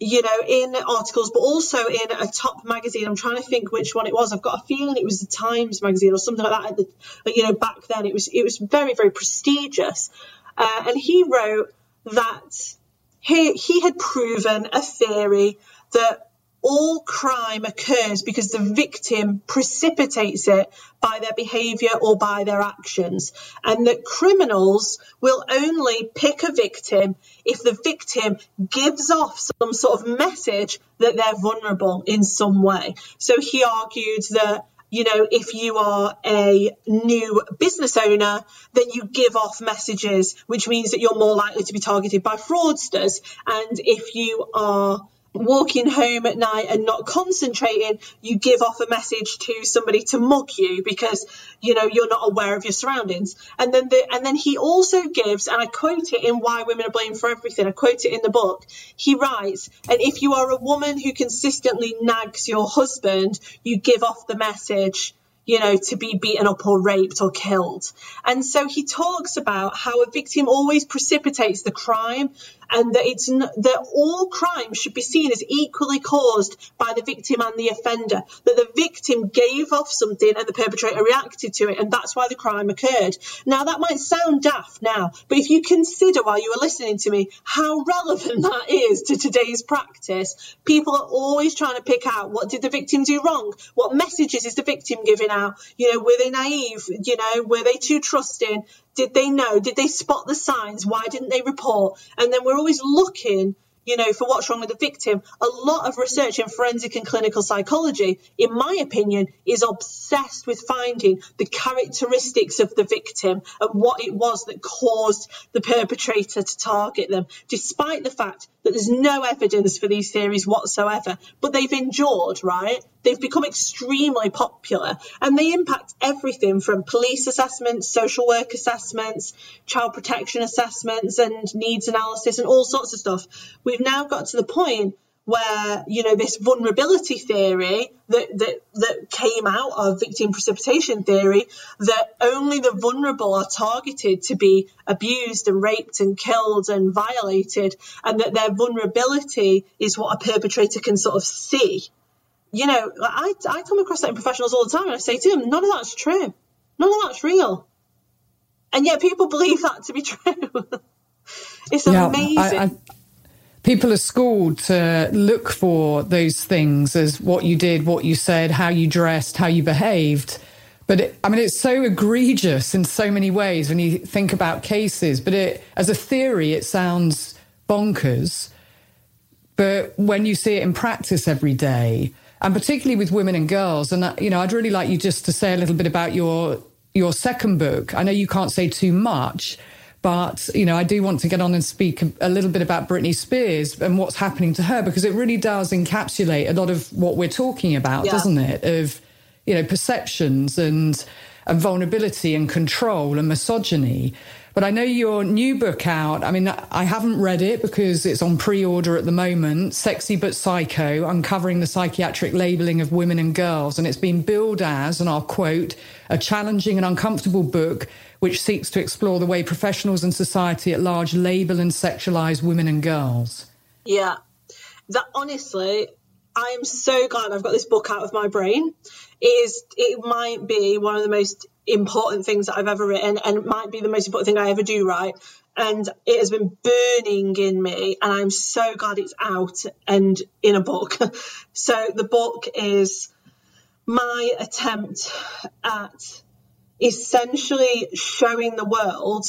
C: you know, in articles, but also in a top magazine. I'm trying to think which one it was. I've got a feeling it was the Times magazine or something like that. You know, back then it was it was very very prestigious, uh, and he wrote that he he had proven a theory that all crime occurs because the victim precipitates it by their behavior or by their actions, and that criminals will only pick a victim if the victim gives off some sort of message that they're vulnerable in some way. So he argued that you know, if you are a new business owner, then you give off messages, which means that you're more likely to be targeted by fraudsters. And if you are walking home at night and not concentrating, you give off a message to somebody to mug you because you know you're not aware of your surroundings. And then the, and then he also gives, and I quote it in Why Women Are Blamed for Everything. I quote it in the book. He writes, and if you are a woman who consistently nags your husband, you give off the message you know, to be beaten up or raped or killed. And so he talks about how a victim always precipitates the crime and that it's that all crime should be seen as equally caused by the victim and the offender. That the victim gave off something and the perpetrator reacted to it, and that's why the crime occurred. Now that might sound daft now, but if you consider while you were listening to me how relevant that is to today's practice, people are always trying to pick out what did the victim do wrong, what messages is the victim giving out. You know, were they naive? You know, were they too trusting? Did they know? Did they spot the signs? Why didn't they report? And then we're always looking you know, for what's wrong with the victim. A lot of research in forensic and clinical psychology, in my opinion, is obsessed with finding the characteristics of the victim and what it was that caused the perpetrator to target them, despite the fact that there's no evidence for these theories whatsoever. But they've endured, right? They've become extremely popular and they impact everything from police assessments, social work assessments, child protection assessments, and needs analysis, and all sorts of stuff. We've now got to the point where you know this vulnerability theory that that that came out of victim precipitation theory that only the vulnerable are targeted to be abused and raped and killed and violated and that their vulnerability is what a perpetrator can sort of see you know, I, I come across that in professionals all the time and I say to them, none of that's true. None of that's real. And yet people believe that to be true. it's yeah, amazing. I, I,
B: people are schooled to look for those things as what you did, what you said, how you dressed, how you behaved. But it, I mean, it's so egregious in so many ways when you think about cases. But it, as a theory, it sounds bonkers. But when you see it in practice every day, and particularly with women and girls. And uh, you know, I'd really like you just to say a little bit about your your second book. I know you can't say too much, but you know, I do want to get on and speak a, a little bit about Britney Spears and what's happening to her because it really does encapsulate a lot of what we're talking about, yeah. doesn't it? Of you know, perceptions and and vulnerability and control and misogyny. But I know your new book out. I mean, I haven't read it because it's on pre order at the moment Sexy But Psycho Uncovering the Psychiatric Labeling of Women and Girls. And it's been billed as, and I'll quote, a challenging and uncomfortable book which seeks to explore the way professionals and society at large label and sexualize women and girls.
C: Yeah. That honestly, I am so glad I've got this book out of my brain. It is it might be one of the most important things that I've ever written and it might be the most important thing I ever do write. And it has been burning in me and I'm so glad it's out and in a book. so the book is my attempt at essentially showing the world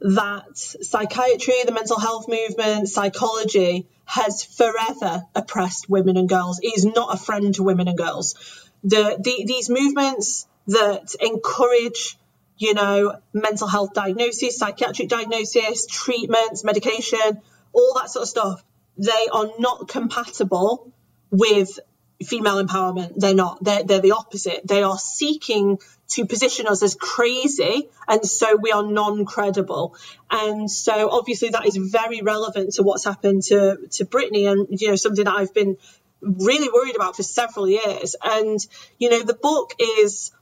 C: that psychiatry, the mental health movement, psychology has forever oppressed women and girls. It is not a friend to women and girls. The, the these movements that encourage, you know, mental health diagnosis, psychiatric diagnosis, treatments, medication, all that sort of stuff, they are not compatible with female empowerment. They're not. They're, they're the opposite. They are seeking to position us as crazy, and so we are non-credible. And so, obviously, that is very relevant to what's happened to to Britney, and you know, something that I've been really worried about for several years. And you know, the book is.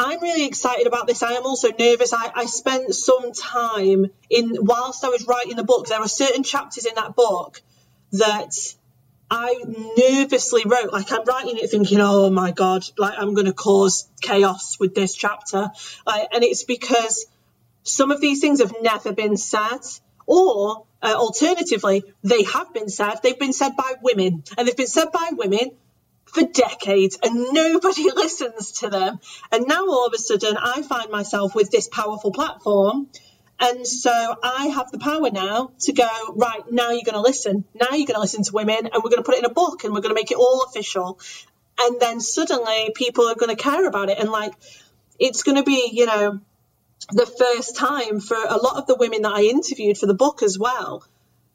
C: I'm really excited about this. I am also nervous. I, I spent some time in whilst I was writing the book. There are certain chapters in that book that I nervously wrote, like I'm writing it thinking, oh my God, like I'm going to cause chaos with this chapter. Like, and it's because some of these things have never been said or uh, alternatively, they have been said. They've been said by women and they've been said by women for decades and nobody listens to them. And now all of a sudden I find myself with this powerful platform and so I have the power now to go, right, now you're going to listen. Now you're going to listen to women and we're going to put it in a book and we're going to make it all official. And then suddenly people are going to care about it. And like, it's going to be, you know, the first time for a lot of the women that I interviewed for the book as well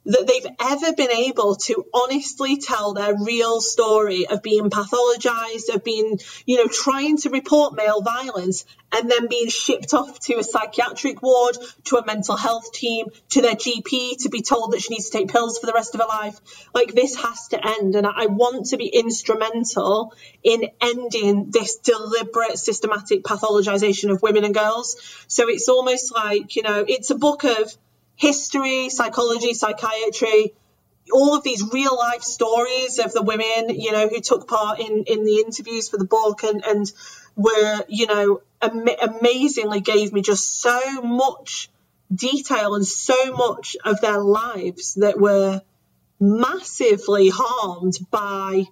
C: that they've ever been able to honestly tell their real story of being pathologized, of being, you know, trying to report male violence and then being shipped off to a psychiatric ward, to a mental health team, to their GP to be told that she needs to take pills for the rest of her life. Like this has to end. And I want to be instrumental in ending this deliberate, systematic pathologization of women and girls. So it's almost like, you know, it's a book of history, psychology, psychiatry, all of these real life stories of the women, you know, who took part in, in the interviews for the book and, and were, you know, am- amazingly gave me just so much detail and so much of their lives that were massively harmed by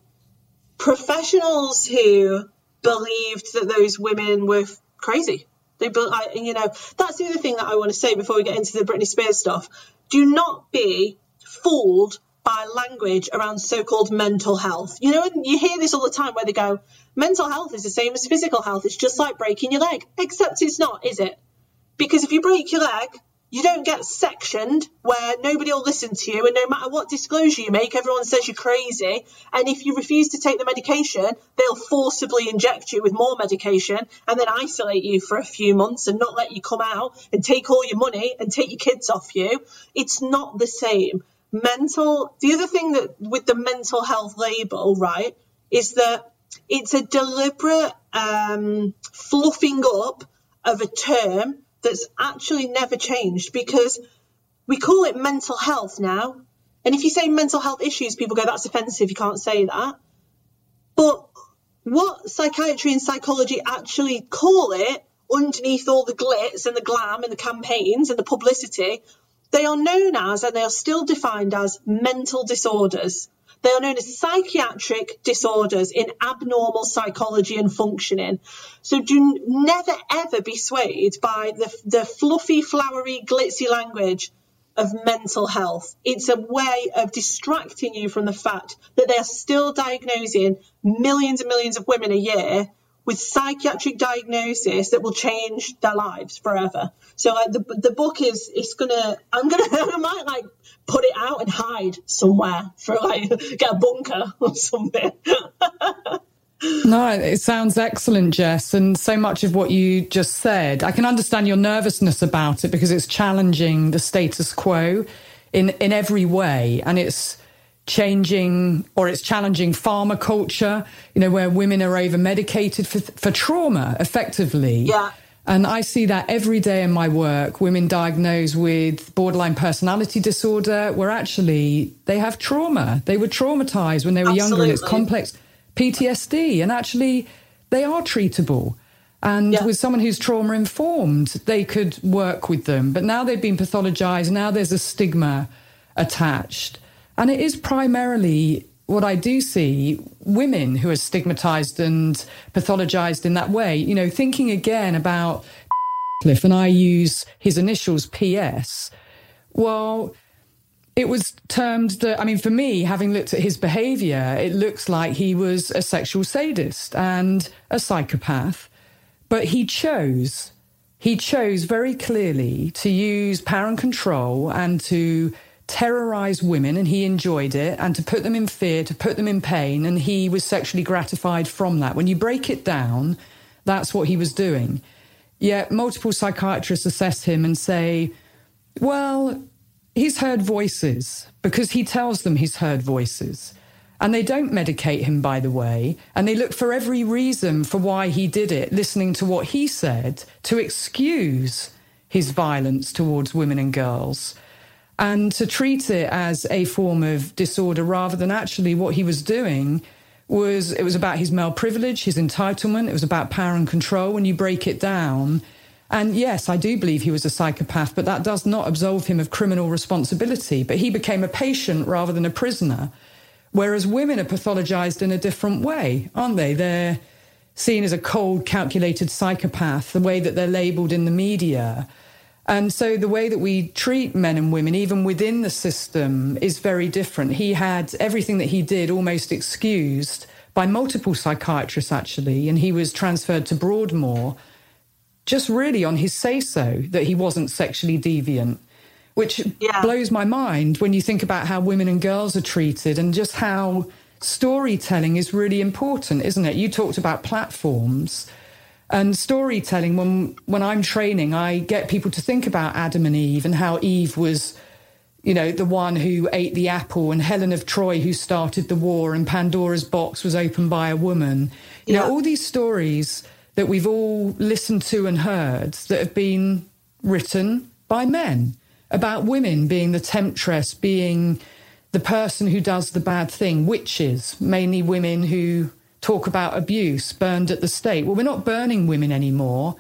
C: professionals who believed that those women were crazy they, I, you know, that's the other thing that I want to say before we get into the Britney Spears stuff. Do not be fooled by language around so-called mental health. You know, and you hear this all the time where they go, mental health is the same as physical health. It's just like breaking your leg, except it's not, is it? Because if you break your leg, you don't get sectioned where nobody will listen to you and no matter what disclosure you make everyone says you're crazy. And if you refuse to take the medication they'll forcibly inject you with more medication and then isolate you for a few months and not let you come out and take all your money and take your kids off you. It's not the same. Mental the other thing that with the mental health label right is that it's a deliberate um, fluffing up of a term that's actually never changed because we call it mental health now. And if you say mental health issues, people go, that's offensive, you can't say that. But what psychiatry and psychology actually call it, underneath all the glitz and the glam and the campaigns and the publicity, they are known as and they are still defined as mental disorders. They are known as psychiatric disorders in abnormal psychology and functioning. So do never ever be swayed by the, the fluffy, flowery, glitzy language of mental health. It's a way of distracting you from the fact that they are still diagnosing millions and millions of women a year with psychiatric diagnosis that will change their lives forever. So the the book is it's gonna I'm gonna I might like put it out and hide somewhere for like get a bunker or something.
B: no, it sounds excellent, Jess. And so much of what you just said, I can understand your nervousness about it because it's challenging the status quo in, in every way. And it's changing or it's challenging pharma culture, you know, where women are over medicated for, for trauma effectively.
C: Yeah.
B: And I see that every day in my work. Women diagnosed with borderline personality disorder, where actually they have trauma. They were traumatized when they were Absolutely. younger, and it's complex PTSD. And actually, they are treatable. And yeah. with someone who's trauma informed, they could work with them. But now they've been pathologized. Now there's a stigma attached. And it is primarily what I do see women who are stigmatized and pathologized in that way. You know, thinking again about Cliff, and I use his initials PS. Well, it was termed that, I mean, for me, having looked at his behavior, it looks like he was a sexual sadist and a psychopath. But he chose, he chose very clearly to use power and control and to terrorize women and he enjoyed it and to put them in fear, to put them in pain. And he was sexually gratified from that. When you break it down, that's what he was doing. Yet multiple psychiatrists assess him and say, well, he's heard voices because he tells them he's heard voices. And they don't medicate him, by the way. And they look for every reason for why he did it, listening to what he said to excuse his violence towards women and girls and to treat it as a form of disorder rather than actually what he was doing was it was about his male privilege, his entitlement, it was about power and control when you break it down. And yes, I do believe he was a psychopath, but that does not absolve him of criminal responsibility. But he became a patient rather than a prisoner. Whereas women are pathologized in a different way, aren't they? They're seen as a cold, calculated psychopath, the way that they're labeled in the media. And so the way that we treat men and women, even within the system, is very different. He had everything that he did almost excused by multiple psychiatrists, actually, and he was transferred to Broadmoor just really on his say so that he wasn't sexually deviant, which yeah. blows my mind when you think about how women and girls are treated and just how storytelling is really important, isn't it? You talked about platforms. And storytelling, when when I'm training, I get people to think about Adam and Eve and how Eve was, you know, the one who ate the apple, and Helen of Troy who started the war, and Pandora's box was opened by a woman. You yeah. know, all these stories that we've all listened to and heard that have been written by men about women being the temptress, being the person who does the bad thing, witches, mainly women who talk about abuse burned at the stake. Well, we're not burning women anymore,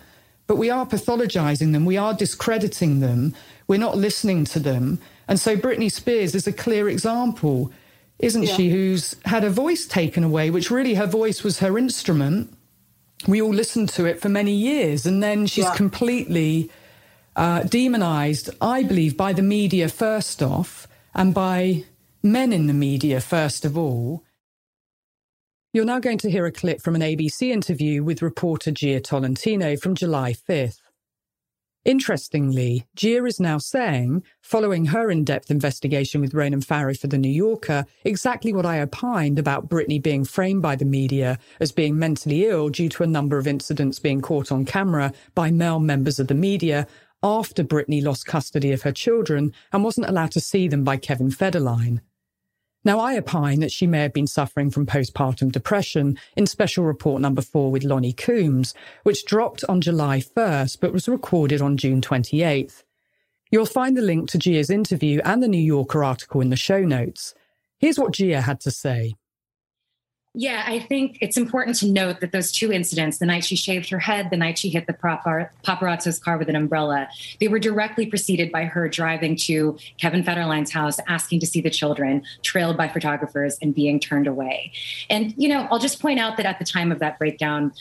B: but we are pathologizing them. We are discrediting them. We're not listening to them. And so Britney Spears is a clear example, isn't yeah. she, who's had her voice taken away, which really her voice was her instrument. We all listened to it for many years. And then she's yeah. completely uh, demonized, I believe, by the media first off, and by men in the media first of all. You're now going to hear a clip from an ABC interview with reporter Jia Tolentino from July 5th. Interestingly, Jia is now saying, following her in depth investigation with Ronan Farrow for The New Yorker, exactly what I opined about Britney being framed by the media as being mentally ill due to a number of incidents being caught on camera by male members of the media after Britney lost custody of her children and wasn't allowed to see them by Kevin Federline. Now, I opine that she may have been suffering from postpartum depression in special report number four with Lonnie Coombs, which dropped on July 1st but was recorded on June 28th. You'll find the link to Jia's interview and the New Yorker article in the show notes. Here's what Jia had to say.
E: Yeah, I think it's important to note that those two incidents, the night she shaved her head, the night she hit the paparazzo's car with an umbrella, they were directly preceded by her driving to Kevin Federline's house, asking to see the children, trailed by photographers and being turned away. And, you know, I'll just point out that at the time of that breakdown,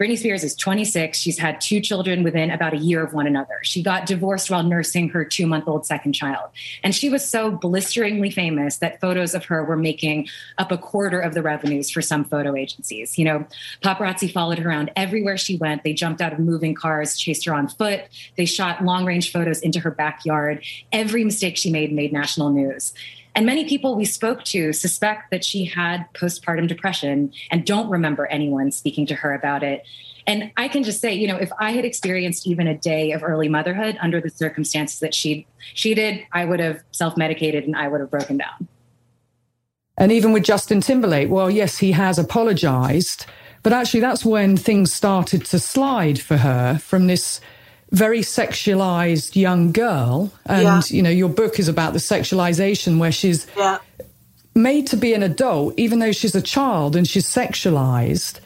E: Britney Spears is 26. She's had two children within about a year of one another. She got divorced while nursing her two month old second child. And she was so blisteringly famous that photos of her were making up a quarter of the revenues for some photo agencies. You know, paparazzi followed her around everywhere she went. They jumped out of moving cars, chased her on foot. They shot long range photos into her backyard. Every mistake she made made national news. And many people we spoke to suspect that she had postpartum depression and don't remember anyone speaking to her about it. And I can just say, you know, if I had experienced even a day of early motherhood under the circumstances that she she did, I would have self-medicated and I would have broken down.
B: And even with Justin Timberlake, well, yes, he has apologized, but actually that's when things started to slide for her from this very sexualized young girl. And, yeah. you know, your book is about the sexualization where she's yeah. made to be an adult, even though she's a child and she's sexualized.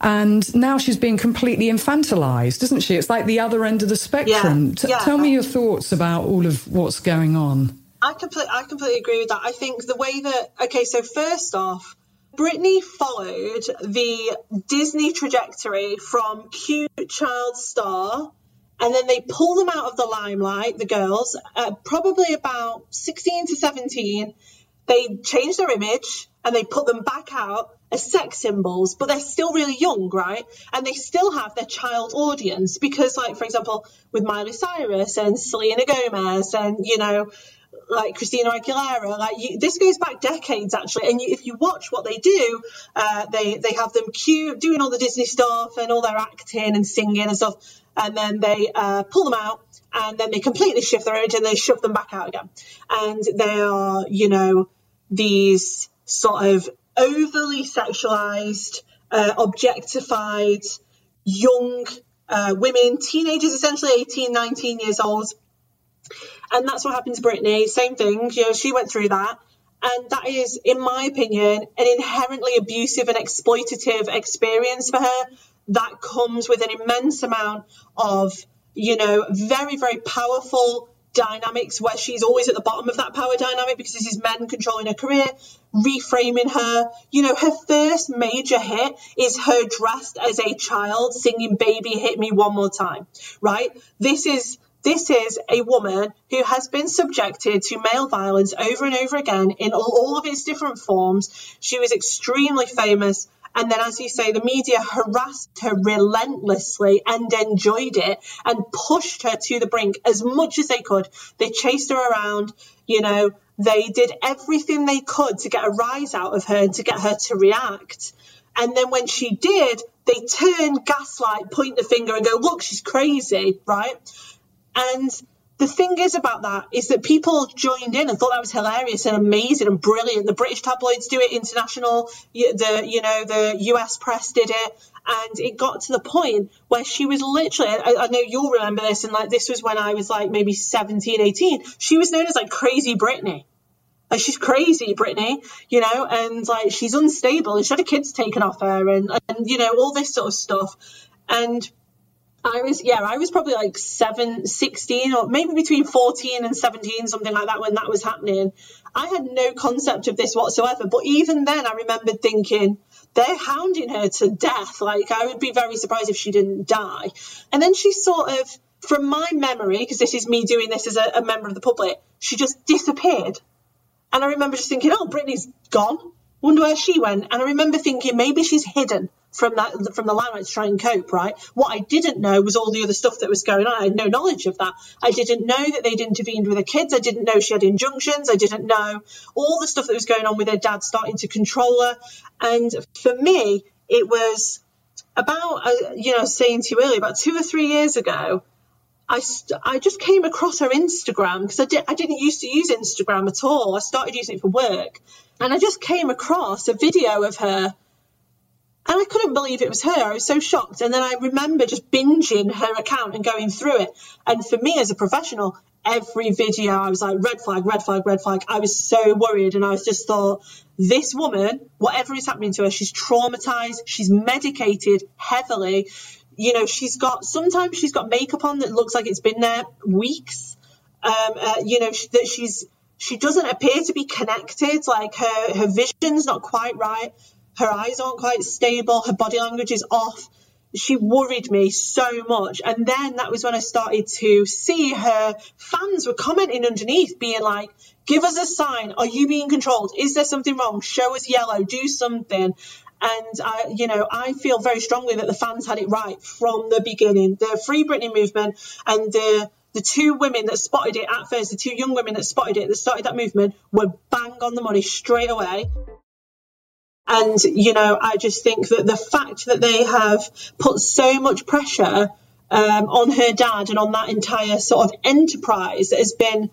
B: And now she's being completely infantilized, isn't she? It's like the other end of the spectrum. Yeah. T- tell me your thoughts about all of what's going on.
C: I completely, I completely agree with that. I think the way that, okay, so first off, Britney followed the Disney trajectory from cute child star and then they pull them out of the limelight, the girls, uh, probably about 16 to 17. They change their image and they put them back out as sex symbols, but they're still really young, right? And they still have their child audience because, like, for example, with Miley Cyrus and Selena Gomez and, you know, like Christina Aguilera. Like you, this goes back decades actually, and you, if you watch what they do, uh, they they have them cute doing all the Disney stuff and all their acting and singing and stuff and then they uh, pull them out and then they completely shift their image and they shove them back out again. And they are, you know, these sort of overly sexualized, uh, objectified young uh, women, teenagers, essentially 18, 19 years old. And that's what happened to Britney. Same thing, you know, she went through that. And that is, in my opinion, an inherently abusive and exploitative experience for her that comes with an immense amount of, you know, very, very powerful dynamics where she's always at the bottom of that power dynamic because this is men controlling her career, reframing her. You know, her first major hit is her dressed as a child singing Baby Hit Me One More Time, right? This is this is a woman who has been subjected to male violence over and over again in all, of its different forms. She was extremely famous and then, as you say, the media harassed her relentlessly and enjoyed it and pushed her to the brink as much as they could. They chased her around, you know, they did everything they could to get a rise out of her and to get her to react. And then when she did, they turned gaslight, point the finger, and go, look, she's crazy, right? And the thing is about that is that people joined in and thought that was hilarious and amazing and brilliant. The British tabloids do it, international, the you know the US press did it, and it got to the point where she was literally. I, I know you'll remember this, and like this was when I was like maybe 17, 18. She was known as like Crazy Britney. Like she's crazy, Britney, you know, and like she's unstable and she had her kids taken off her and, and you know, all this sort of stuff. And I was, yeah, I was probably like seven, 16 or maybe between 14 and 17, something like that when that was happening. I had no concept of this whatsoever. But even then, I remember thinking, they're hounding her to death. Like, I would be very surprised if she didn't die. And then she sort of, from my memory, because this is me doing this as a, a member of the public, she just disappeared. And I remember just thinking, oh, Britney's gone. Wonder where she went. And I remember thinking maybe she's hidden from that from the limelight to try and cope, right? What I didn't know was all the other stuff that was going on. I had no knowledge of that. I didn't know that they'd intervened with her kids. I didn't know she had injunctions. I didn't know all the stuff that was going on with her dad starting to control her. And for me, it was about, uh, you know, saying to you earlier, about two or three years ago, I, st- I just came across her Instagram because I, di- I didn't used to use Instagram at all. I started using it for work. And I just came across a video of her and I couldn't believe it was her. I was so shocked. And then I remember just binging her account and going through it. And for me as a professional, every video I was like, red flag, red flag, red flag. I was so worried. And I was just thought, this woman, whatever is happening to her, she's traumatized, she's medicated heavily. You know, she's got, sometimes she's got makeup on that looks like it's been there weeks. Um, uh, you know, that she's, she doesn't appear to be connected. Like her, her vision's not quite right her eyes aren't quite stable, her body language is off. She worried me so much. And then that was when I started to see her fans were commenting underneath, being like, give us a sign. Are you being controlled? Is there something wrong? Show us yellow, do something. And I, you know, I feel very strongly that the fans had it right from the beginning. The Free Britney movement and the the two women that spotted it at first, the two young women that spotted it, that started that movement, were bang on the money straight away. And, you know, I just think that the fact that they have put so much pressure um, on her dad and on that entire sort of enterprise that has been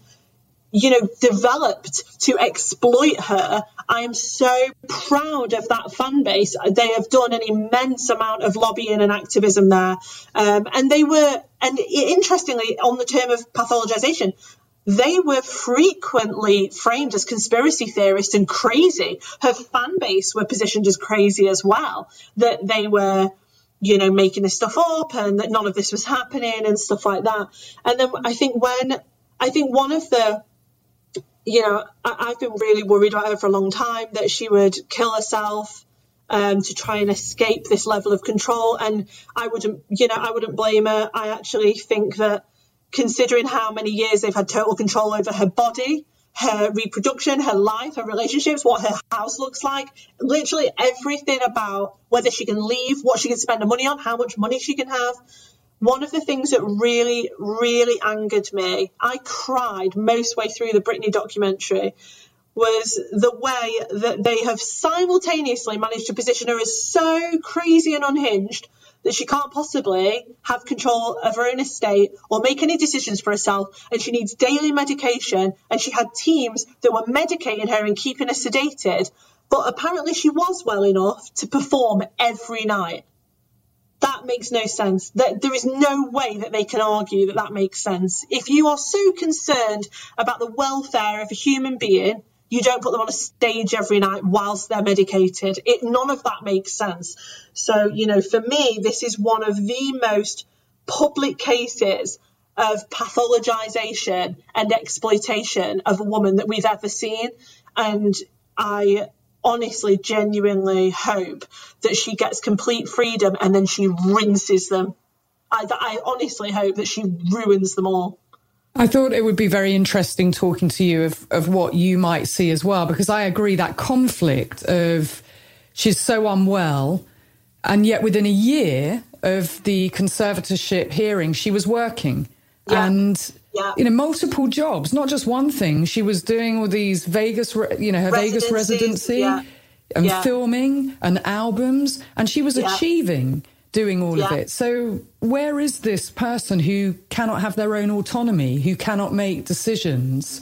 C: you know, developed to exploit her. I am so proud of that fan base. They have done an immense amount of lobbying and activism there. Um, and they were, and interestingly, on the term of pathologization, they were frequently framed as conspiracy theorists and crazy. Her fan base were positioned as crazy as well, that they were, you know, making this stuff up and that none of this was happening and stuff like that. And then I think when, I think one of the, you know, I, have been really worried about her for a long time that she would kill herself um, to try and escape this level of control. And I wouldn't, you know, I wouldn't blame her. I actually think that considering how many years they've had total control over her body, her reproduction, her life, her relationships, what her house looks like, literally everything about whether she can leave, what she can spend her money on, how much money she can have, one of the things that really, really angered me, I cried most way through the Britney documentary, was the way that they have simultaneously managed to position her as so crazy and unhinged that she can't possibly have control of her own estate or make any decisions for herself and she needs daily medication and she had teams that were medicating her and keeping her sedated but apparently she was well enough to perform every night that makes no sense. That there is no way that they can argue that that makes sense. If you are so concerned about the welfare of a human being, you don't put them on a stage every night whilst they're medicated. It none of that makes sense. So, you know, for me, this is one of the most public cases of pathologization and exploitation of a woman that we've ever seen. And I honestly, genuinely hope that she gets complete freedom and then she rinses them. I, I honestly hope that she ruins them all.
B: I thought it would be very interesting talking to you of, of what you might see as well, because I agree that conflict of she's so unwell, and yet within a year of the conservatorship hearing, she was working. Yeah. And yeah. you know, multiple jobs, not just one thing. She was doing all these Vegas, you know, her Vegas residency yeah. and yeah. filming and albums, and she was achieving doing all of it. So, where is this person who cannot have their own autonomy, who cannot make decisions?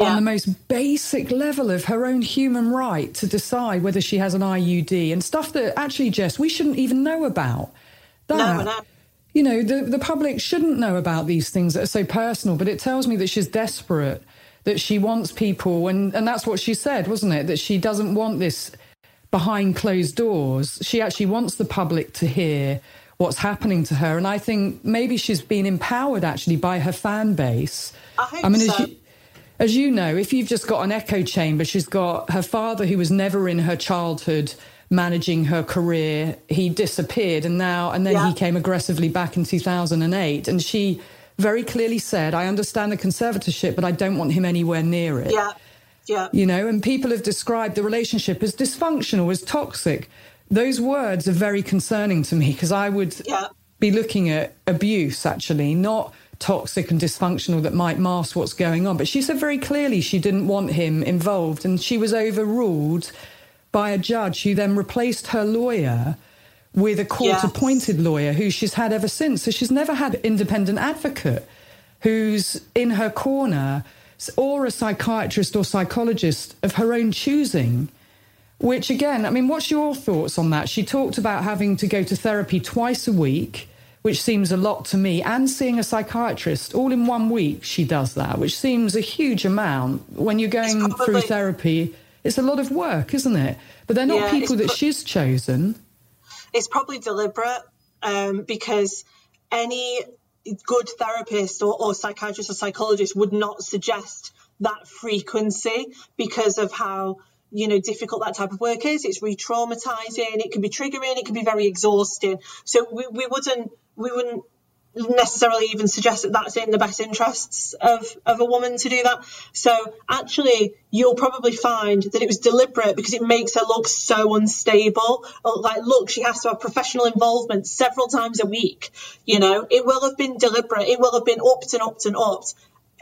B: On the most basic level of her own human right to decide whether she has an IUD and stuff that actually, Jess, we shouldn't even know about. That,
C: no,
B: you know, the, the public shouldn't know about these things that are so personal, but it tells me that she's desperate, that she wants people, and, and that's what she said, wasn't it? That she doesn't want this behind closed doors. She actually wants the public to hear what's happening to her. And I think maybe she's been empowered actually by her fan base.
C: I, hope I mean, so.
B: as, you, as you know, if you've just got an echo chamber, she's got her father who was never in her childhood managing her career. He disappeared and now, and then yeah. he came aggressively back in 2008. And she very clearly said, I understand the conservatorship, but I don't want him anywhere near it.
C: Yeah. Yeah.
B: You know, and people have described the relationship as dysfunctional, as toxic. Those words are very concerning to me because I would yeah. be looking at abuse, actually, not toxic and dysfunctional that might mask what's going on. But she said very clearly she didn't want him involved and she was overruled by a judge who then replaced her lawyer with a court appointed yes. lawyer who she's had ever since. So she's never had independent advocate who's in her corner or a psychiatrist or psychologist of her own choosing. Which, again, I mean, what's your thoughts on that? She talked about having to go to therapy twice a week, which seems a lot to me, and seeing a psychiatrist all in one week. She does that, which seems a huge amount when you're going probably, through therapy it's a lot of work, isn't it? But they're not yeah, people that pro- she's chosen.
C: It's probably deliberate um, because any good therapist or, or psychiatrist or psychologist would not suggest that frequency because of how you know difficult that type of work is it's re-traumatizing it can be triggering it can be very exhausting so we, we wouldn't we wouldn't necessarily even suggest that that's in the best interests of, of a woman to do that. So actually, you'll probably find that it was deliberate because it makes her look so unstable. Uh, like, look, she has to have professional involvement several times a week. You know, it will have been deliberate. It will have been upped and upped and upped.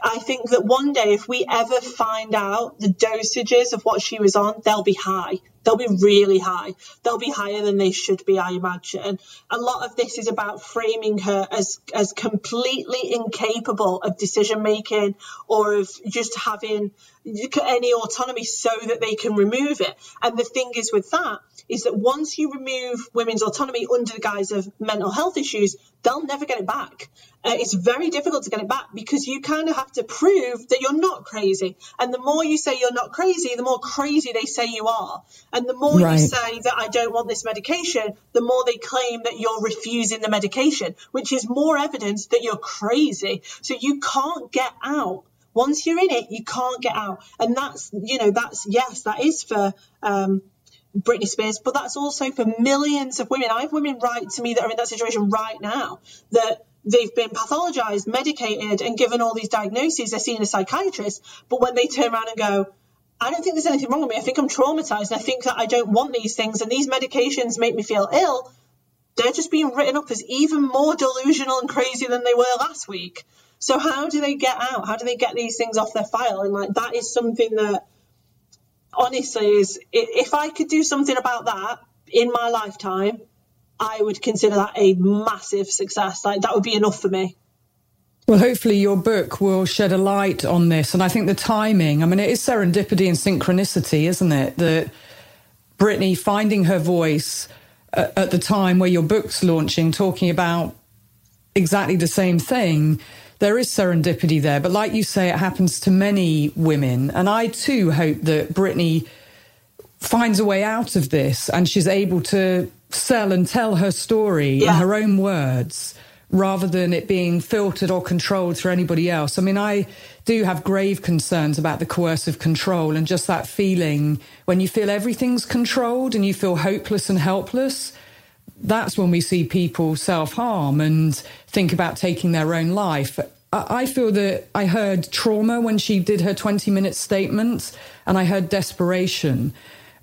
C: I think that one day, if we ever find out the dosages of what she was on, they'll be high. They'll be really high. They'll be higher than they should be, I imagine. A lot of this is about framing her as as completely incapable of decision making or of just having any autonomy so that they can remove it. And the thing is with that is that once you remove women's autonomy under the guise of mental health issues, they'll never get it back. Uh, it's very difficult to get it back because you kind of have to prove that you're not crazy. And the more you say you're not crazy, the more crazy they say you are. And the more right. you say that I don't want this medication, the more they claim that you're refusing the medication, which is more evidence that you're crazy. So you can't get out. Once you're in it, you can't get out. And that's, you know, that's, yes, that is for, um, Britney Spears, but that's also for millions of women. I have women write to me that are in that situation right now that they've been pathologized, medicated, and given all these diagnoses. They're seeing a psychiatrist, but when they turn around and go, I don't think there's anything wrong with me. I think I'm traumatized. I think that I don't want these things, and these medications make me feel ill. They're just being written up as even more delusional and crazy than they were last week. So how do they get out? How do they get these things off their file? And like that is something that honestly is if I could do something about that in my lifetime, I would consider that a massive success. Like that would be enough for me.
B: Well, hopefully your book will shed a light on this. And I think the timing, I mean, it is serendipity and synchronicity, isn't it? That Britney finding her voice uh, at the time where your book's launching, talking about exactly the same thing. There is serendipity there. But like you say, it happens to many women. And I too hope that Britney finds a way out of this and she's able to sell and tell her story yeah. in her own words rather than it being filtered or controlled through anybody else. I mean, I do have grave concerns about the coercive control and just that feeling when you feel everything's controlled and you feel hopeless and helpless. That's when we see people self harm and think about taking their own life. I feel that I heard trauma when she did her 20 minute statement and I heard desperation.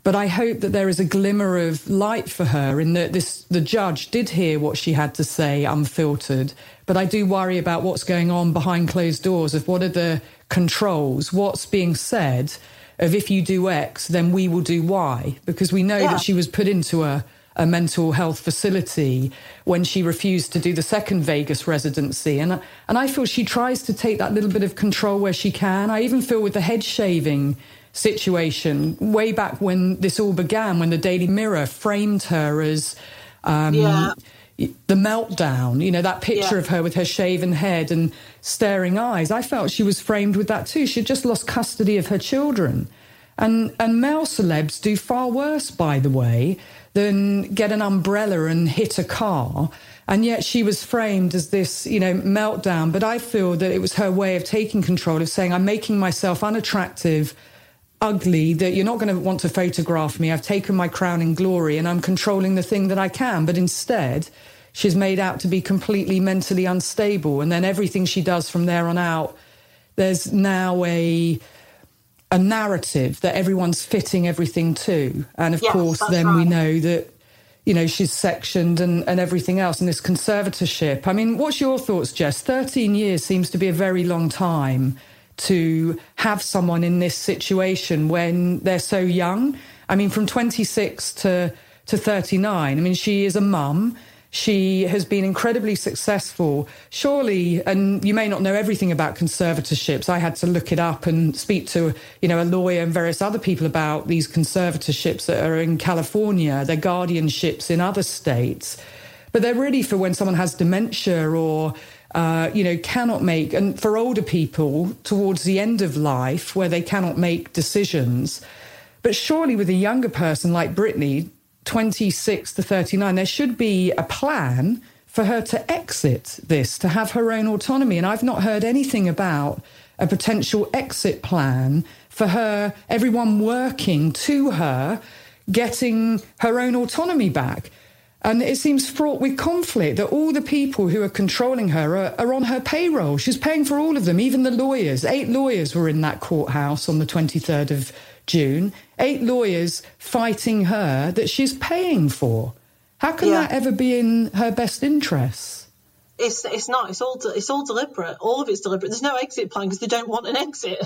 B: But I hope that there is a glimmer of light for her in that this the judge did hear what she had to say unfiltered. But I do worry about what's going on behind closed doors of what are the controls, what's being said of if you do X, then we will do Y. Because we know yeah. that she was put into a a mental health facility when she refused to do the second Vegas residency. And, and I feel she tries to take that little bit of control where she can. I even feel with the head shaving situation way back when this all began, when the Daily Mirror framed her as um, yeah. the meltdown, you know, that picture yeah. of her with her shaven head and staring eyes. I felt she was framed with that too. She had just lost custody of her children. And, and male celebs do far worse, by the way, than get an umbrella and hit a car. And yet she was framed as this, you know, meltdown. But I feel that it was her way of taking control, of saying, I'm making myself unattractive ugly that you're not going to want to photograph me. I've taken my crown in glory and I'm controlling the thing that I can. But instead, she's made out to be completely mentally unstable. And then everything she does from there on out, there's now a a narrative that everyone's fitting everything to. And of yes, course, then right. we know that, you know, she's sectioned and, and everything else and this conservatorship. I mean, what's your thoughts, Jess? 13 years seems to be a very long time to have someone in this situation when they're so young. I mean, from 26 to, to 39. I mean, she is a mum. She has been incredibly successful. Surely, and you may not know everything about conservatorships. I had to look it up and speak to, you know, a lawyer and various other people about these conservatorships that are in California, their guardianships in other states. But they're really for when someone has dementia or uh, you know, cannot make, and for older people towards the end of life where they cannot make decisions. But surely with a younger person like Britney, 26 to 39, there should be a plan for her to exit this, to have her own autonomy. And I've not heard anything about a potential exit plan for her, everyone working to her, getting her own autonomy back. And it seems fraught with conflict that all the people who are controlling her are, are, on her payroll. She's paying for all of them, even the lawyers. Eight lawyers were in that courthouse on the 23rd of June. Eight lawyers fighting her that she's paying for. How can yeah. that ever be in her best interests?
C: It's it's not. It's all it's all deliberate. All of it's deliberate. There's no exit plan because they don't want an exit.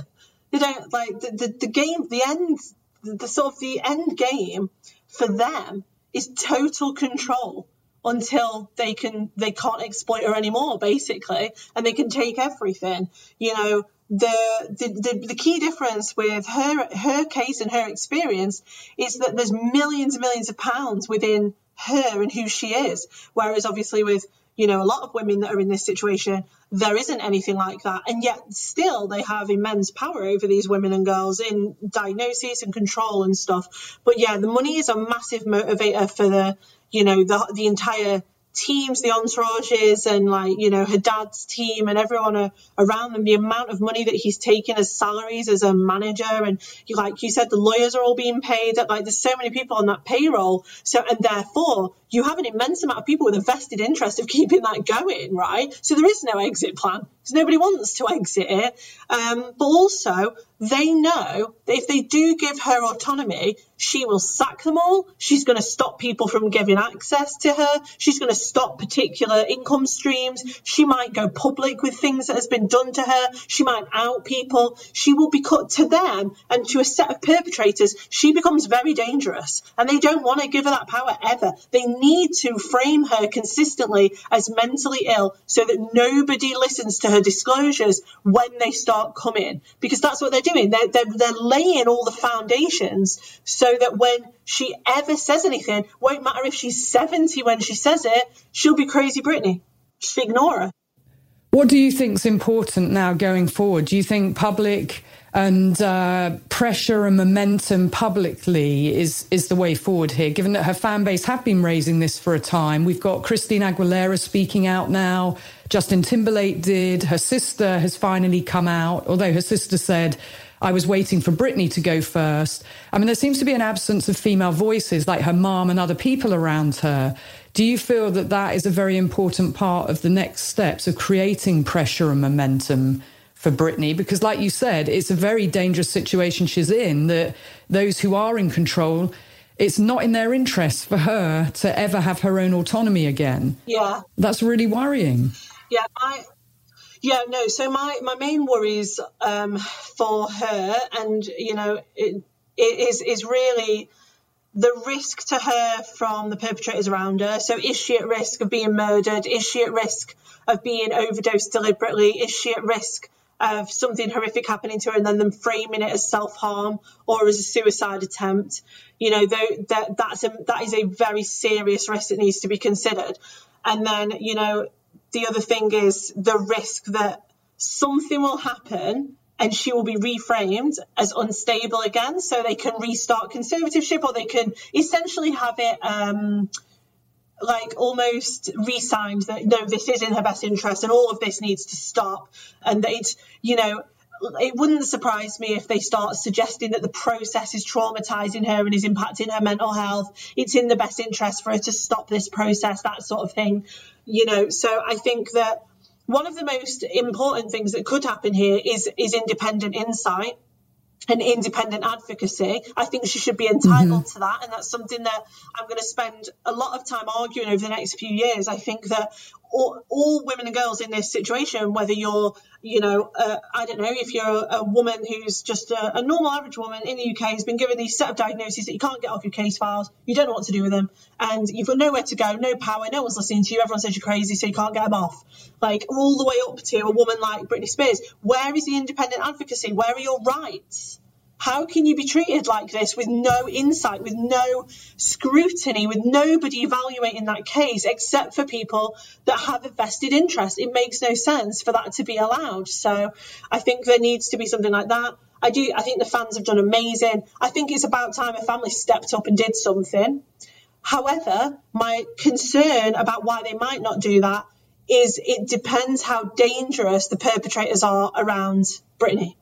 C: They don't like the, the, the game. The end. The, the sort of the end game for them is total control until they can they can't exploit her anymore basically and they can take everything you know the, the the, the key difference with her her case and her experience is that there's millions and millions of pounds within her and who she is. Whereas obviously with you know a lot of women that are in this situation there isn't anything like that. And yet still they have immense power over these women and girls in diagnosis and control and stuff. But yeah the money is a massive motivator for the you know the the entire teams, the entourages, and like you know her dad's team and everyone around them. The amount of money that he's taken as salaries as a manager, and you like you said, the lawyers are all being paid. Like there's so many people on that payroll. So and therefore you have an immense amount of people with a vested interest of keeping that going, right? So there is no exit plan because nobody wants to exit it. Um, but also they know that if they do give her autonomy, she will sack them all. She's going to stop people from giving access to her. She's going to stop particular income streams. She might go public with things that has been done to her. She might out people. She will be cut to them and to a set of perpetrators. She becomes very dangerous and they don't want to give her that power ever. They need to frame her consistently as mentally ill so that nobody listens to her disclosures when they start coming because that's what they're doing. They're, they're, they're laying all the foundations so that when she ever says anything, won't matter if she's 70 when she says it, she'll be crazy Britney. Just ignore her.
B: What do you think is important now going forward? Do you think public and uh, pressure and momentum publicly is is the way forward here? Given that her fan base have been raising this for a time, we've got Christina Aguilera speaking out now. Justin Timberlake did. Her sister has finally come out, although her sister said I was waiting for Britney to go first. I mean, there seems to be an absence of female voices like her mom and other people around her. Do you feel that that is a very important part of the next steps of creating pressure and momentum for Britney? Because, like you said, it's a very dangerous situation she's in that those who are in control it's not in their interest for her to ever have her own autonomy again.
C: Yeah.
B: That's really worrying.
C: Yeah, I yeah, no. So my my main worries um, for her, and you know, it, it is is really the risk to her from the perpetrators around her. So is she at risk of being murdered? Is she at risk of being overdosed deliberately? Is she at risk of something horrific happening to her and then them framing it as self harm or as a suicide attempt? You know, that that's a, that is a very serious risk that needs to be considered. And then, you know, the other thing is the risk that something will happen and she will be reframed as unstable again so they can restart conservatorship or they can essentially have it um, like almost re-signed that no this is in her best interest and all of this needs to stop and that it's you know it wouldn't surprise me if they start suggesting that the process is traumatizing her and is impacting her mental health. It's in the best interest for her to stop this process, that sort of thing. You know, so I think that one of the most important things that could happen here is is independent insight and independent advocacy. I think she should be entitled mm-hmm. to that. And that's something that I'm going to spend a lot of time arguing over the next few years. I think that all, all women and girls in this situation, whether you're, you know, uh, I don't know, if you're a, a woman who's just a, a, normal average woman in the UK, has been given these set of diagnoses that you can't get off your case files, you don't know what to do with them, and you've got nowhere to go, no power, no one's listening to you, everyone says you're crazy, so you can't get them off. Like all the way up to a woman like Britney Spears. Where is the independent advocacy? Where are your rights? How can you be treated like this with no insight, with no scrutiny, with nobody evaluating that case except for people that have a vested interest? It makes no sense for that to be allowed. So I think there needs to be something like that. I do. I think the fans have done amazing. I think it's about time a family stepped up and did something. However, my concern about why they might not do that is it depends how dangerous the perpetrators are around Britney.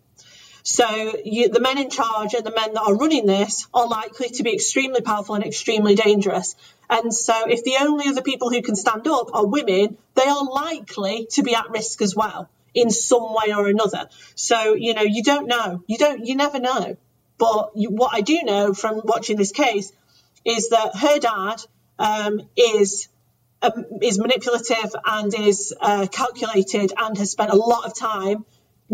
C: So you, the men in charge and the men that are running this are likely to be extremely powerful and extremely dangerous. And so if the only other people who can stand up are women, they are likely to be at risk as well in some way or another. So, you know, you don't know. You don't, you never know. But you, what I do know from watching this case is that her dad um, is um, is manipulative and is uh, calculated and has spent a lot of time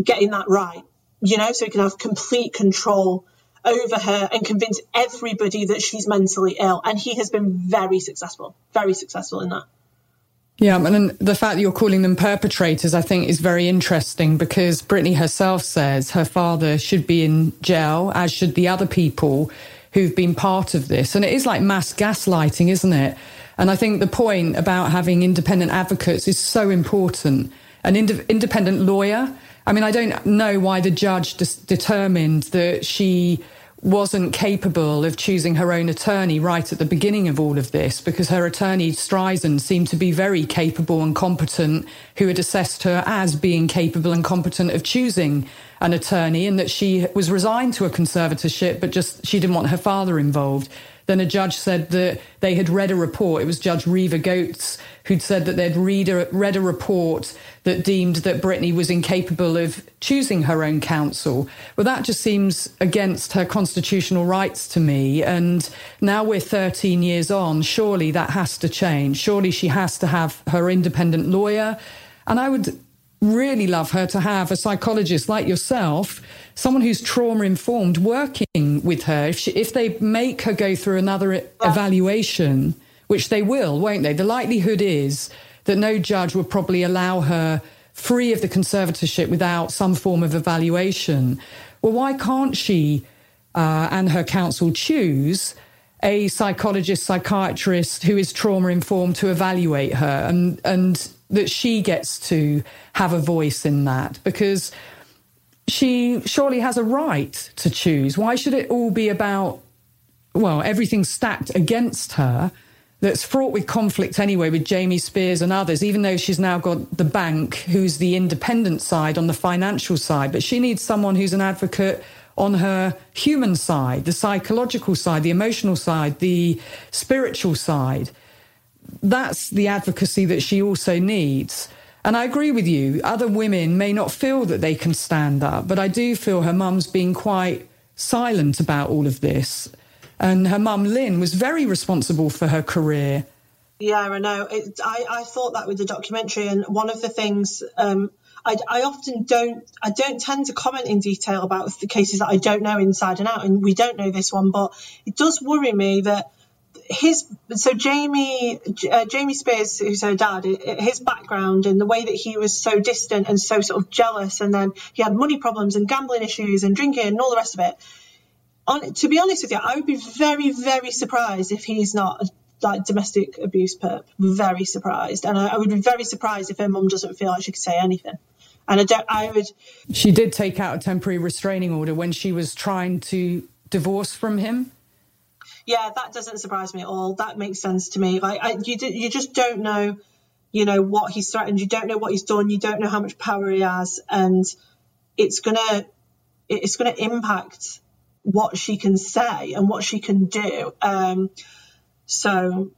C: getting that right. You know, so he can have complete control over her and convince everybody that she's mentally ill. And he has been very successful, very successful in that.
B: Yeah, and the fact that you're calling them perpetrators, I think, is very interesting because Britney herself says her father should be in jail, as should the other people who've been part of this. And it is like mass gaslighting, isn't it? And I think the point about having independent advocates is so important. An ind- independent lawyer. I mean, I don't know why the judge dis- determined that she wasn't capable of choosing her own attorney right at the beginning of all of this because her attorney Streisand seemed to be very capable and competent who had assessed her as being capable and competent of choosing an attorney and that she was resigned to a conservatorship but just she didn't want her father involved then a judge said that they had read a report. It was Judge Reva Goetz who'd said that they'd read a, read a report that deemed that Britney was incapable of choosing her own counsel. Well, that just seems against her constitutional rights to me. And now we're 13 years on. Surely that has to change. Surely she has to have her independent lawyer. And I would really love her to have a psychologist like yourself, someone who's trauma informed, working with her. If, she, if they make her go through another evaluation, which they will, won't they? The likelihood is that no judge would probably allow her free of the conservatorship without some form of evaluation. Well, why can't she uh, and her counsel choose? a psychologist, psychiatrist who is trauma informed to evaluate her and, and that she gets to have a voice in that because she surely has a right to choose. Why should it all be about, well, everything stacked against her that's fraught with conflict anyway with Jamie Spears and others, even though she's now got the bank, who's the independent side on the financial side, but she needs someone who's an advocate on her human side, the psychological side, the emotional side, the spiritual side. That's the advocacy that she also needs. And I agree with you. Other women may not feel that they can stand up, but I do feel her mum's been quite silent about all of this. And her mum, Lynn, was very responsible for her career.
C: Yeah, I know. It, I, I thought that with the documentary. And one of the things um, I, I, often don't I don't tend to comment in detail about the cases that I don't know inside and out, and we don't know this one, but it does worry me that his so Jamie uh, Jamie Spears, who's her dad, his background and the way that he was so distant and so sort of jealous, and then he had money problems and gambling issues and drinking and all the rest of it. On, to be honest with you, I would be very very surprised if he's not like domestic abuse perp. Very surprised, and I, I would be very surprised if her mum doesn't feel like she could say anything. And I don't. I would.
B: She did take out a temporary restraining order when she was trying to divorce from him.
C: Yeah, that doesn't surprise me at all. That makes sense to me. Like I, you, you just don't know, you know, what he's threatened. You don't know what he's done. You don't know how much power he has, and it's gonna, it's gonna impact what she can say and what she can do. Um, so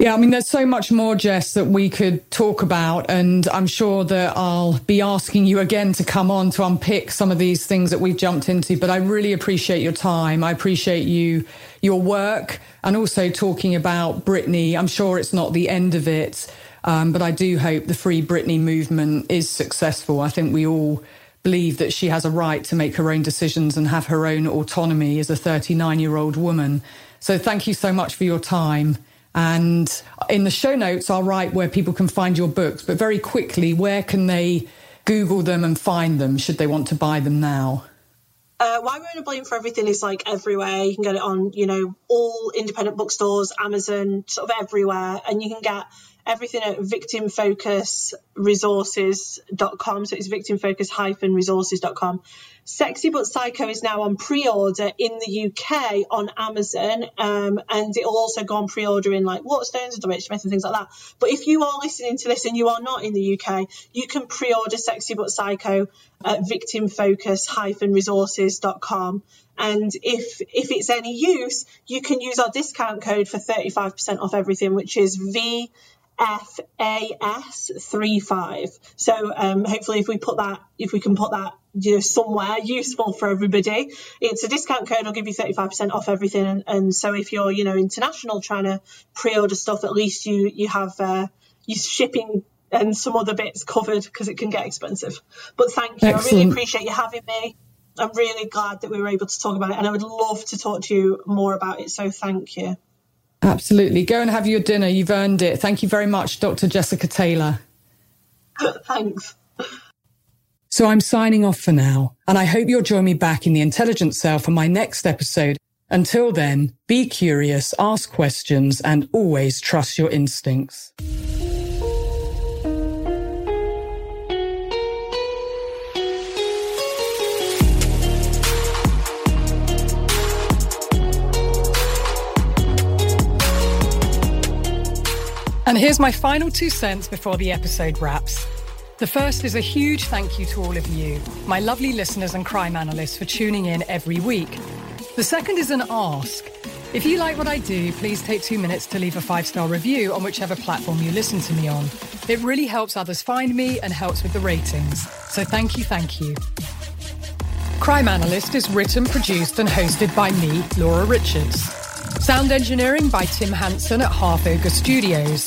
B: yeah, I mean, there's so much more, Jess, that we could talk about. And I'm sure that I'll be asking you again to come on to unpick some of these things that we've jumped into. But I really appreciate your time. I appreciate you, your work, and also talking about Britney. I'm sure it's not the end of it. Um, but I do hope the Free Britney movement is successful. I think we all believe that she has a right to make her own decisions and have her own autonomy as a 39 year old woman. So thank you so much for your time. And in the show notes, I'll write where people can find your books. But very quickly, where can they Google them and find them should they want to buy them now?
C: Uh, Why We're to Blame for Everything is like everywhere. You can get it on, you know, all independent bookstores, Amazon, sort of everywhere. And you can get everything at victimfocusresources.com. So it's victimfocus-resources.com. Sexy But Psycho is now on pre-order in the UK on Amazon, um, and it'll also go on pre-order in like Waterstones and WH Smith and things like that. But if you are listening to this and you are not in the UK, you can pre-order Sexy But Psycho at victimfocus-resources.com. And if if it's any use, you can use our discount code for 35% off everything, which is V FAS35. So um, hopefully, if we put that, if we can put that you know, somewhere useful for everybody, it's a discount code. I'll give you 35% off everything. And, and so if you're, you know, international trying to pre-order stuff, at least you you have uh, your shipping and some other bits covered because it can get expensive. But thank you. Excellent. I really appreciate you having me. I'm really glad that we were able to talk about it, and I would love to talk to you more about it. So thank you.
B: Absolutely. Go and have your dinner. You've earned it. Thank you very much, Dr. Jessica Taylor.
C: Thanks.
B: So I'm signing off for now, and I hope you'll join me back in the Intelligence Cell for my next episode. Until then, be curious, ask questions, and always trust your instincts.
D: And here's my final two cents before the episode wraps. The first is a huge thank you to all of you, my lovely listeners and crime analysts, for tuning in every week. The second is an ask. If you like what I do, please take two minutes to leave a five star review on whichever platform you listen to me on. It really helps others find me and helps with the ratings. So thank you, thank you. Crime Analyst is written, produced, and hosted by me, Laura Richards. Sound engineering by Tim Hanson at Half Ogre Studios.